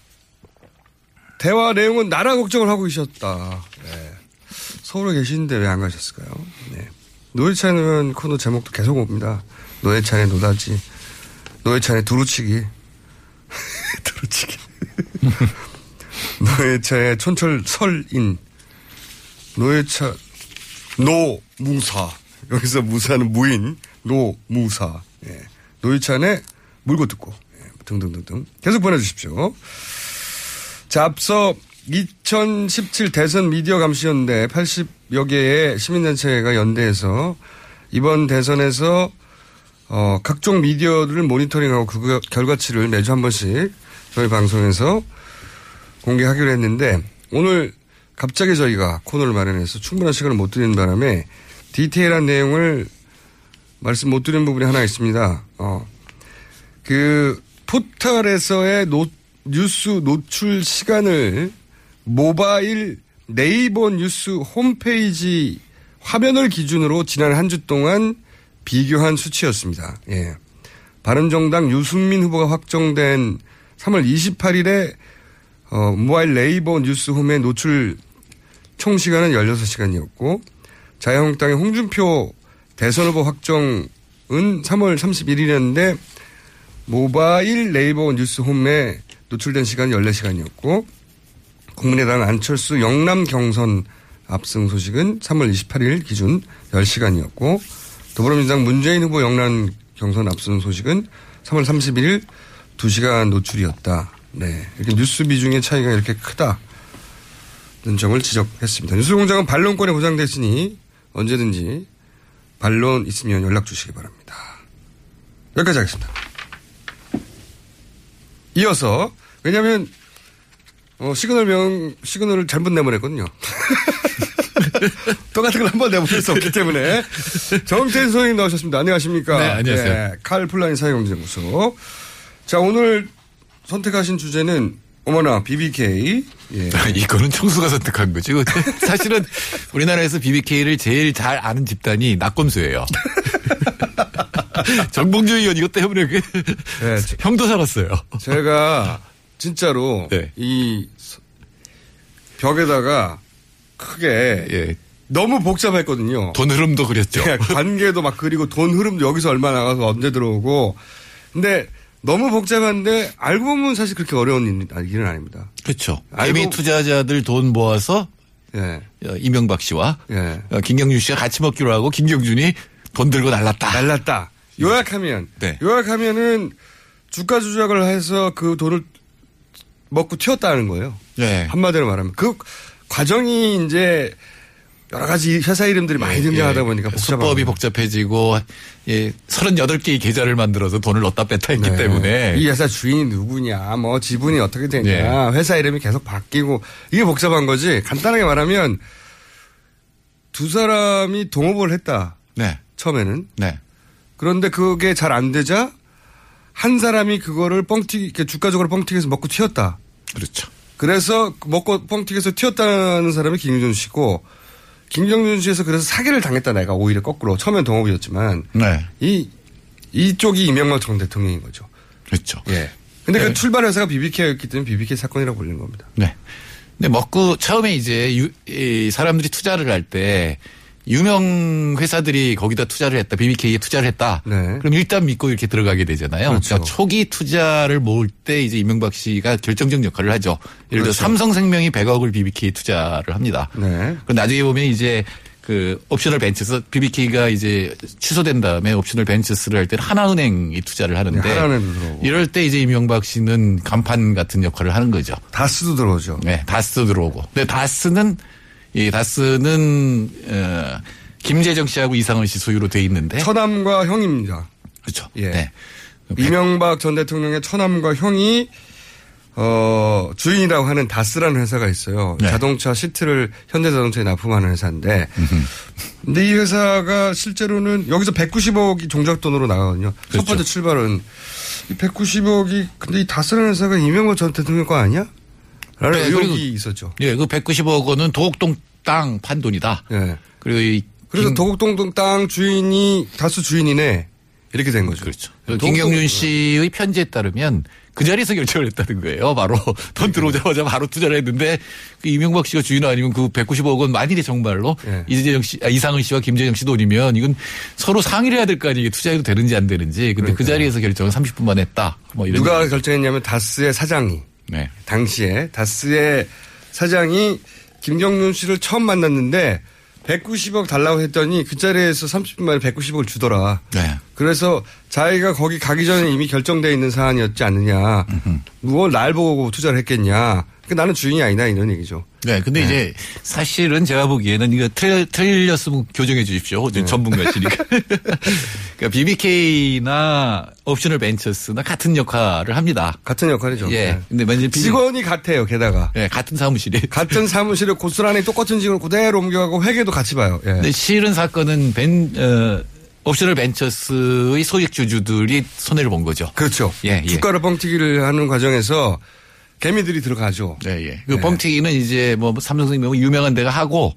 [SPEAKER 6] 대화 내용은 나라 걱정을 하고 계셨다. 네. 서울에 계시는데 왜 안 가셨을까요? 네. 노회찬 코너 제목도 계속 옵니다. 노회찬의 노다지, 노회찬의 두루치기, [LAUGHS] 두루치기, [LAUGHS] 노회찬의 촌철설인, 노회찬, 노무사. 여기서 무사는 무인, 노무사. 예. 노회찬의 물고 뜯고, 예. 등등등등. 계속 보내주십시오. 자, 앞서 2017 대선 미디어 감시연대 80여 개의 시민단체가 연대해서 이번 대선에서 어, 각종 미디어들을 모니터링하고 그 결과치를 매주 한 번씩 저희 방송에서 공개하기로 했는데 오늘 갑자기 저희가 코너를 마련해서 충분한 시간을 못 드리는 바람에 디테일한 내용을 말씀 못 드리는 부분이 하나 있습니다. 어, 그 포털에서의 노, 뉴스 노출 시간을 모바일 네이버 뉴스 홈페이지 화면을 기준으로 지난 한 주 동안 비교한 수치였습니다. 예. 바른정당 유승민 후보가 확정된 3월 28일에 어, 모바일 네이버 뉴스 홈의 노출 총 시간은 16시간이었고 자유한국당의 홍준표 대선 후보 확정은 3월 31일이었는데 모바일 네이버 뉴스 홈에 노출된 시간이 14시간이었고 국민의당 안철수 영남 경선 압승 소식은 3월 28일 기준 10시간이었고 더불어민주당 문재인 후보 영남 경선 압승 소식은 3월 31일 2시간 노출이었다. 네. 이렇게 뉴스 비중의 차이가 이렇게 크다. 는 점을 지적했습니다. 뉴스 공장은 반론권이 보장됐으니 언제든지 반론 있으면 연락 주시기 바랍니다. 여기까지 하겠습니다. 이어서 왜냐하면 어, 시그널 명 시그널을 잘못 내보냈거든요. [LAUGHS] 똑같은 걸 한 번 내보낼 수 없기 때문에 정태인 선생님 나오셨습니다. 안녕하십니까?
[SPEAKER 11] 네, 안녕하세요.
[SPEAKER 6] 칼 폴라니 사회경제연구소. 자 오늘 선택하신 주제는 어머나 BBK. 예.
[SPEAKER 11] 이거는 청수가 선택한 거지. 사실은 우리나라에서 BBK를 제일 잘 아는 집단이 낙검수예요. [LAUGHS] 정봉주 의원 이것 때문에 그
[SPEAKER 6] 네,
[SPEAKER 11] 형도 살았어요.
[SPEAKER 6] 제가 진짜로
[SPEAKER 11] 네.
[SPEAKER 6] 이 벽에다가 크게 너무 복잡했거든요.
[SPEAKER 11] 돈 흐름도 그렸죠.
[SPEAKER 6] 예, 관계도 막 그리고 돈 흐름도 여기서 얼마 나가서 언제 들어오고. 근데 너무 복잡한데 알고 보면 사실 그렇게 어려운 일- 일은 아닙니다.
[SPEAKER 11] 그렇죠. 개미 투자자들 돈 모아서
[SPEAKER 6] 예.
[SPEAKER 11] 어, 이명박 씨와
[SPEAKER 6] 예.
[SPEAKER 11] 어, 김경준 씨가 같이 먹기로 하고 김경준이 돈 들고 날랐다.
[SPEAKER 6] 날랐다. 요약하면
[SPEAKER 11] 네.
[SPEAKER 6] 요약하면은 주가 조작을 해서 그 돈을 먹고 튀었다는 거예요.
[SPEAKER 11] 네.
[SPEAKER 6] 한마디로 말하면 그 과정이 이제 여러 가지 회사 이름들이 많이 등장하다 보니까 복잡한
[SPEAKER 11] 수법이. 복잡해지고 예, 38개의 계좌를 만들어서 돈을 넣었다 뺐다 했기
[SPEAKER 6] 네.
[SPEAKER 11] 때문에
[SPEAKER 6] 이 회사 주인이 누구냐, 뭐 지분이 어떻게 되냐,
[SPEAKER 11] 네.
[SPEAKER 6] 회사 이름이 계속 바뀌고 이게 복잡한 거지. 간단하게 말하면 두 사람이 동업을 했다.
[SPEAKER 11] 네.
[SPEAKER 6] 처음에는.
[SPEAKER 11] 네.
[SPEAKER 6] 그런데 그게 잘 안 되자 한 사람이 그거를 뻥튀기, 이렇게 주가적으로 뻥튀기해서 먹고 튀었다.
[SPEAKER 11] 그렇죠.
[SPEAKER 6] 그래서 먹고 뻥튀기해서 튀었다는 사람이 김유준 씨고 김경준 씨에서 그래서 사기를 당했다 내가 오히려 거꾸로 처음엔 동업이었지만
[SPEAKER 11] 네.
[SPEAKER 6] 이 이쪽이 이명박 전 대통령인 거죠.
[SPEAKER 11] 그렇죠.
[SPEAKER 6] 예. 근데
[SPEAKER 11] 네.
[SPEAKER 6] 그 출발 회사가 BBK였기 때문에 BBK 사건이라고 불리는 겁니다.
[SPEAKER 11] 네. 근데 먹고 처음에 이제 유, 이 사람들이 투자를 할 때 유명 회사들이 거기다 투자를 했다. BBK에 투자를 했다.
[SPEAKER 6] 네.
[SPEAKER 11] 그럼 일단 믿고 이렇게 들어가게 되잖아요.
[SPEAKER 6] 그렇죠.
[SPEAKER 11] 그러니까 초기 투자를 모을 때 이제 이명박 씨가 결정적 역할을 하죠. 예를 들어
[SPEAKER 6] 그렇죠.
[SPEAKER 11] 삼성생명이 100억을 BBK에 투자를 합니다.
[SPEAKER 6] 네.
[SPEAKER 11] 그 나중에 보면 이제 그 옵셔널 벤처스 BBK가 이제 취소된 다음에 옵셔널 벤처스를 할 때는 하나은행이 투자를 하는데
[SPEAKER 6] 네, 하나은행도 들어오고.
[SPEAKER 11] 이럴 때 이제 이명박 씨는 간판 같은 역할을 하는 거죠.
[SPEAKER 6] 다스도 들어오죠.
[SPEAKER 11] 네, 다스 들어오고. 근데 다스는 이 다스는 어, 김재정 씨하고 이상은 씨 소유로 돼 있는데
[SPEAKER 6] 처남과 형입니다.
[SPEAKER 11] 그렇죠.
[SPEAKER 6] 예.
[SPEAKER 11] 네.
[SPEAKER 6] 이명박 전 대통령의 처남과 형이 어 주인이라고 하는 다스라는 회사가 있어요.
[SPEAKER 11] 네.
[SPEAKER 6] 자동차 시트를 현대자동차에 납품하는 회사인데, 근데 이 회사가 실제로는 여기서 190억이 종잣돈으로 나가거든요. 첫
[SPEAKER 11] 그렇죠.
[SPEAKER 6] 번째 출발은 이 190억이 근데 이 다스라는 회사가 이명박 전 대통령 거 아니야? 라는
[SPEAKER 11] 네,
[SPEAKER 6] 의혹이 있었죠.
[SPEAKER 11] 예, 그 190억 원은 도곡동 땅 판 돈이다.
[SPEAKER 6] 예.
[SPEAKER 11] 그리고 이
[SPEAKER 6] 그래서
[SPEAKER 11] 김-
[SPEAKER 6] 도곡동 땅 주인이 다스 주인이네 이렇게 된 거죠.
[SPEAKER 11] 그렇죠. 김경준 씨의 편지에 따르면 그 자리에서 결정을 했다는 거예요. 바로 [LAUGHS] 돈 들어오자마자 바로 투자를 했는데 그 이명박 씨가 주인 아니면 그 190억 원 만일에 정말로
[SPEAKER 6] 예.
[SPEAKER 11] 이재정 씨, 아, 이상은 씨와 김재정 씨 돈이면 이건 서로 상의를 해야 될 거 아니에요. 이게 투자해도 되는지 안 되는지. 근데 그
[SPEAKER 6] 그러니까요.
[SPEAKER 11] 자리에서 결정을 30분 만에 했다. 뭐 이런.
[SPEAKER 6] 누가. 결정했냐면 다스의 사장이
[SPEAKER 11] 네.
[SPEAKER 6] 당시에 다스의 사장이 김경준 씨를 처음 만났는데 190억 달라고 했더니 그 자리에서 30분 만에 190억을 주더라.
[SPEAKER 11] 네.
[SPEAKER 6] 그래서 자기가 거기 가기 전에 이미 결정돼 있는 사안이었지 않느냐. 뭘날 보고 투자를 했겠냐. 그 나는 주인이 아니다 이런 얘기죠.
[SPEAKER 11] 네, 근데 이제 사실은 제가 보기에는 이거 틀, 틀렸으면 교정해 주십시오.
[SPEAKER 6] 네.
[SPEAKER 11] 전문가시니까. [LAUGHS] 그러니까 BBK나 옵셔널 벤처스나 같은 역할을 합니다.
[SPEAKER 6] 같은 역할이죠.
[SPEAKER 11] 예.
[SPEAKER 6] 네.
[SPEAKER 11] 근데 만약 비-
[SPEAKER 6] 직원이 같아요. 게다가
[SPEAKER 11] 예, 같은 사무실이.
[SPEAKER 6] 같은 사무실에 고스란히 똑같은 직원을 그대로 옮겨가고 회계도 같이 봐요. 예.
[SPEAKER 11] 근데 실은 사건은 벤, 어, 옵셔널 벤처스의 소액 주주들이 손해를 본 거죠.
[SPEAKER 6] 그렇죠.
[SPEAKER 11] 예, 예.
[SPEAKER 6] 주가를 뻥튀기를 하는 과정에서 개미들이 들어가죠.
[SPEAKER 11] 네, 예. 그
[SPEAKER 6] 네.
[SPEAKER 11] 뻥튀기는 이제 뭐 삼성생명 유명한 데가 하고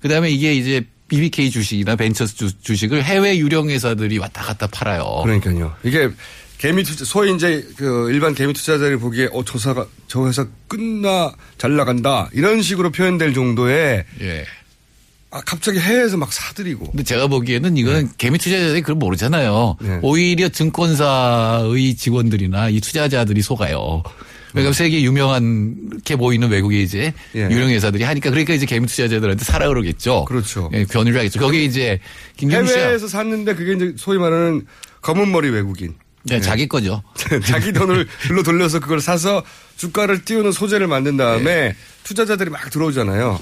[SPEAKER 11] 그다음에 이게 이제 BBK 주식이나 벤처스 주, 주식을 해외 유령 회사들이 왔다 갔다 팔아요.
[SPEAKER 6] 그러니까요. 이게 개미 투자, 소위 이제 그 일반 개미 투자자들이 보기에 어, 저 사가, 저 회사 끝나 잘 나간다. 이런 식으로 표현될 정도의
[SPEAKER 11] 예.
[SPEAKER 6] 아, 갑자기 해외에서 막 사들이고.
[SPEAKER 11] 근데 제가 보기에는 이거는 개미 투자자들이 그걸 모르잖아요.
[SPEAKER 6] 네.
[SPEAKER 11] 오히려 증권사의 직원들이나 이 투자자들이 속아요. 그러니까 세계 유명한 게 보이는 외국의 이제
[SPEAKER 6] 예.
[SPEAKER 11] 유령 회사들이 하니까 그러니까 이제 개미 투자자들한테 사라 그러겠죠.
[SPEAKER 6] 그렇죠.
[SPEAKER 11] 예, 견유를 하겠죠. 거기 이제 김경수
[SPEAKER 6] 해외에서 샀는데 그게 이제 소위 말하는 검은 머리 외국인.
[SPEAKER 11] 네, 자기 거죠. [LAUGHS]
[SPEAKER 6] 자기 돈을 글로 돌려서 그걸 사서 주가를 띄우는 소재를 만든 다음에
[SPEAKER 11] 네.
[SPEAKER 6] 투자자들이 막 들어오잖아요.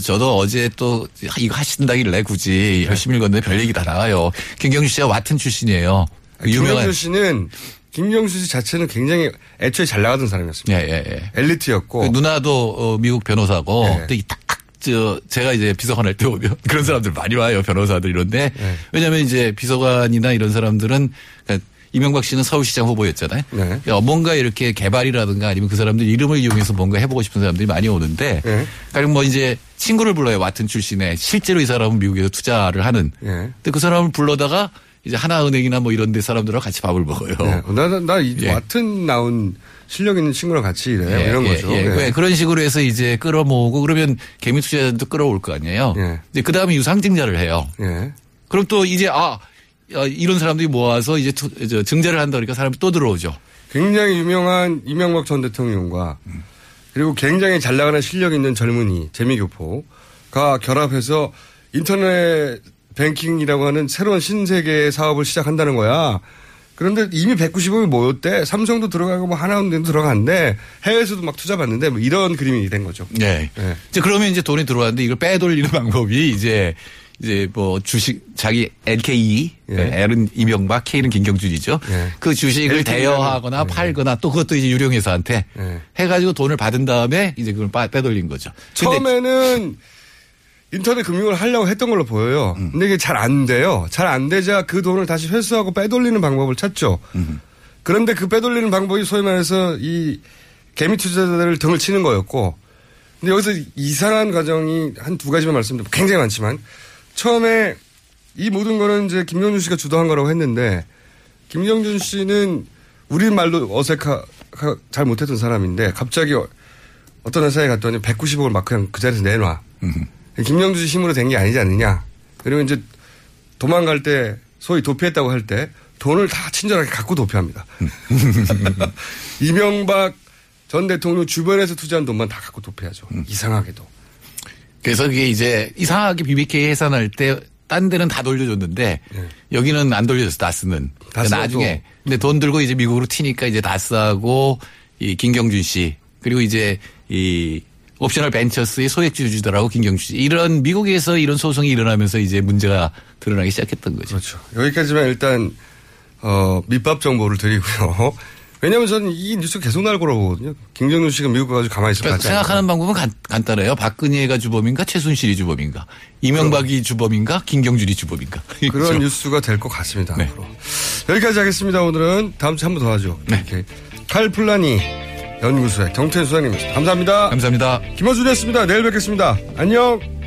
[SPEAKER 11] 저도 어제 또 이거 하신다길래 굳이 열심히 읽었는데 별 얘기 다 나와요. 김경수 씨가 와튼 출신이에요. 그 유명한.
[SPEAKER 6] 김경수 씨는 김경수 씨 자체는 굉장히 애초에 잘 나가던 사람이었습니다.
[SPEAKER 11] 예, 예, 예.
[SPEAKER 6] 엘리트였고.
[SPEAKER 11] 그 누나도 어, 미국 변호사고
[SPEAKER 6] 네.
[SPEAKER 11] 근데 딱, 저, 제가 이제 비서관 할 때 오면 [LAUGHS] 그런 사람들 많이 와요. 변호사들 이런데.
[SPEAKER 6] 네.
[SPEAKER 11] 왜냐면 이제 비서관이나 이런 사람들은 그러니까 이명박 씨는 서울시장 후보였잖아요.
[SPEAKER 6] 네.
[SPEAKER 11] 그러니까 뭔가 이렇게 개발이라든가 아니면 그 사람들 이름을 이용해서 뭔가 해보고 싶은 사람들이 많이 오는데.
[SPEAKER 6] 네.
[SPEAKER 11] 그리고 뭐 이제 친구를 불러요. 와튼 출신에 실제로 이 사람은 미국에서 투자를 하는.
[SPEAKER 6] 예.
[SPEAKER 11] 근데 그 사람을 불러다가 이제 하나은행이나 뭐 이런 데 사람들하고 같이 밥을 먹어요.
[SPEAKER 6] 네. 나, 나, 나, 이
[SPEAKER 11] 예.
[SPEAKER 6] 같은 나온 실력 있는 친구랑 같이 일해. 네, 이런
[SPEAKER 11] 예,
[SPEAKER 6] 거죠.
[SPEAKER 11] 예.
[SPEAKER 6] 예.
[SPEAKER 11] 왜 그런 식으로 해서 이제 끌어모으고 그러면 개미 투자자도 끌어올 거 아니에요.
[SPEAKER 6] 예.
[SPEAKER 11] 근데 그 다음에 유상증자를 해요.
[SPEAKER 6] 예.
[SPEAKER 11] 그럼 또 이제 아 어, 이런 사람들이 모아서 이제 투, 저, 증자를 한다 그러니까 사람이 또 들어오죠.
[SPEAKER 6] 굉장히 유명한 이명박 전 대통령과 그리고 굉장히 잘 나가는 실력 있는 젊은이 재미교포가 결합해서 인터넷 뱅킹이라고 하는 새로운 신세계의 사업을 시작한다는 거야. 그런데 이미 190억이 모였대. 삼성도 들어가고 뭐 하나은행도 들어갔는데 해외에서도 막 투자 받는데 뭐 이런 그림이 된 거죠.
[SPEAKER 11] 네.
[SPEAKER 6] 예.
[SPEAKER 11] 이제 그러면 이제 돈이 들어왔는데 이걸 빼돌리는 [LAUGHS] 방법이 이제 이제 뭐 주식 자기 LKE
[SPEAKER 6] 예.
[SPEAKER 11] L은 이명박 K는 김경준이죠.
[SPEAKER 6] 예.
[SPEAKER 11] 그 주식을
[SPEAKER 6] LKE 는
[SPEAKER 11] 대여하거나
[SPEAKER 6] 예.
[SPEAKER 11] 팔거나 또 그것도 이제 유령회사한테
[SPEAKER 6] 예.
[SPEAKER 11] 해가지고 돈을 받은 다음에 이제 그걸 빠- 빼돌린 거죠.
[SPEAKER 6] 처음에는 인터넷 금융을 하려고 했던 걸로 보여요.
[SPEAKER 11] 음.
[SPEAKER 6] 근데 이게 잘 안 돼요. 잘 안 되자 그 돈을 다시 회수하고 빼돌리는 방법을 찾죠.
[SPEAKER 11] 음.
[SPEAKER 6] 그런데 그 빼돌리는 방법이 소위 말해서 이 개미 투자자들을 등을 치는 거였고 근데 여기서 이상한 과정이 한 두 가지만 말씀드리면 굉장히 많지만 처음에 이 모든 거는 이제 김영준 씨가 주도한 거라고 했는데 김영준 씨는 우리 말로 어색하, 하- 잘 못했던 사람인데 갑자기 어- 어떤 회사에 갔더니 190억을 막 그냥 그 자리에서 내놔. 김영준 씨 힘으로 된 게 아니지 않느냐. 그리고 이제 도망갈 때 소위 도피했다고 할 때 돈을 다 친절하게 갖고 도피합니다. [LAUGHS] 이명박 전 대통령 주변에서 투자한 돈만 다 갖고 도피하죠. 이상하게도.
[SPEAKER 11] 그래서 그게 이제 이상하게 BBK 해산할 때 딴 데는 다 돌려줬는데 여기는 안 돌려줬어 다스는.
[SPEAKER 6] 다스도
[SPEAKER 11] 나중에 근데 돈 들고 이제 미국으로 튀니까 이제 다스하고 이 김경준 씨 그리고 이제 이 옵셔널 벤처스의 소액주주들하고 김경준 씨 이런 미국에서 이런 소송이 일어나면서 이제 문제가 드러나기 시작했던 거죠.
[SPEAKER 6] 그렇죠. 여기까지만 일단 어, 밑밥 정보를 드리고요. [LAUGHS] 왜냐하면 저는 이 뉴스 계속 나올 거라고 보거든요. 김정은 씨가 미국 가가지고 가만히 있을 것 같지
[SPEAKER 11] 생각하는 방법은 간, 간단해요. 박근혜가 주범인가 최순실이 주범인가 이명박이 주범인가 김경준이 주범인가 [LAUGHS]
[SPEAKER 6] 그런
[SPEAKER 11] 그렇죠.
[SPEAKER 6] 뉴스가 될 것 같습니다. 앞으로. 여기까지 하겠습니다. 오늘은 다음 주에 한 번 더 하죠.
[SPEAKER 11] 네.
[SPEAKER 6] 이렇게 칼플라니 연구소의 정태현 소장님이었습니다. 감사합니다.
[SPEAKER 11] 감사합니다.
[SPEAKER 6] 김호준이었습니다. 내일 뵙겠습니다. 안녕.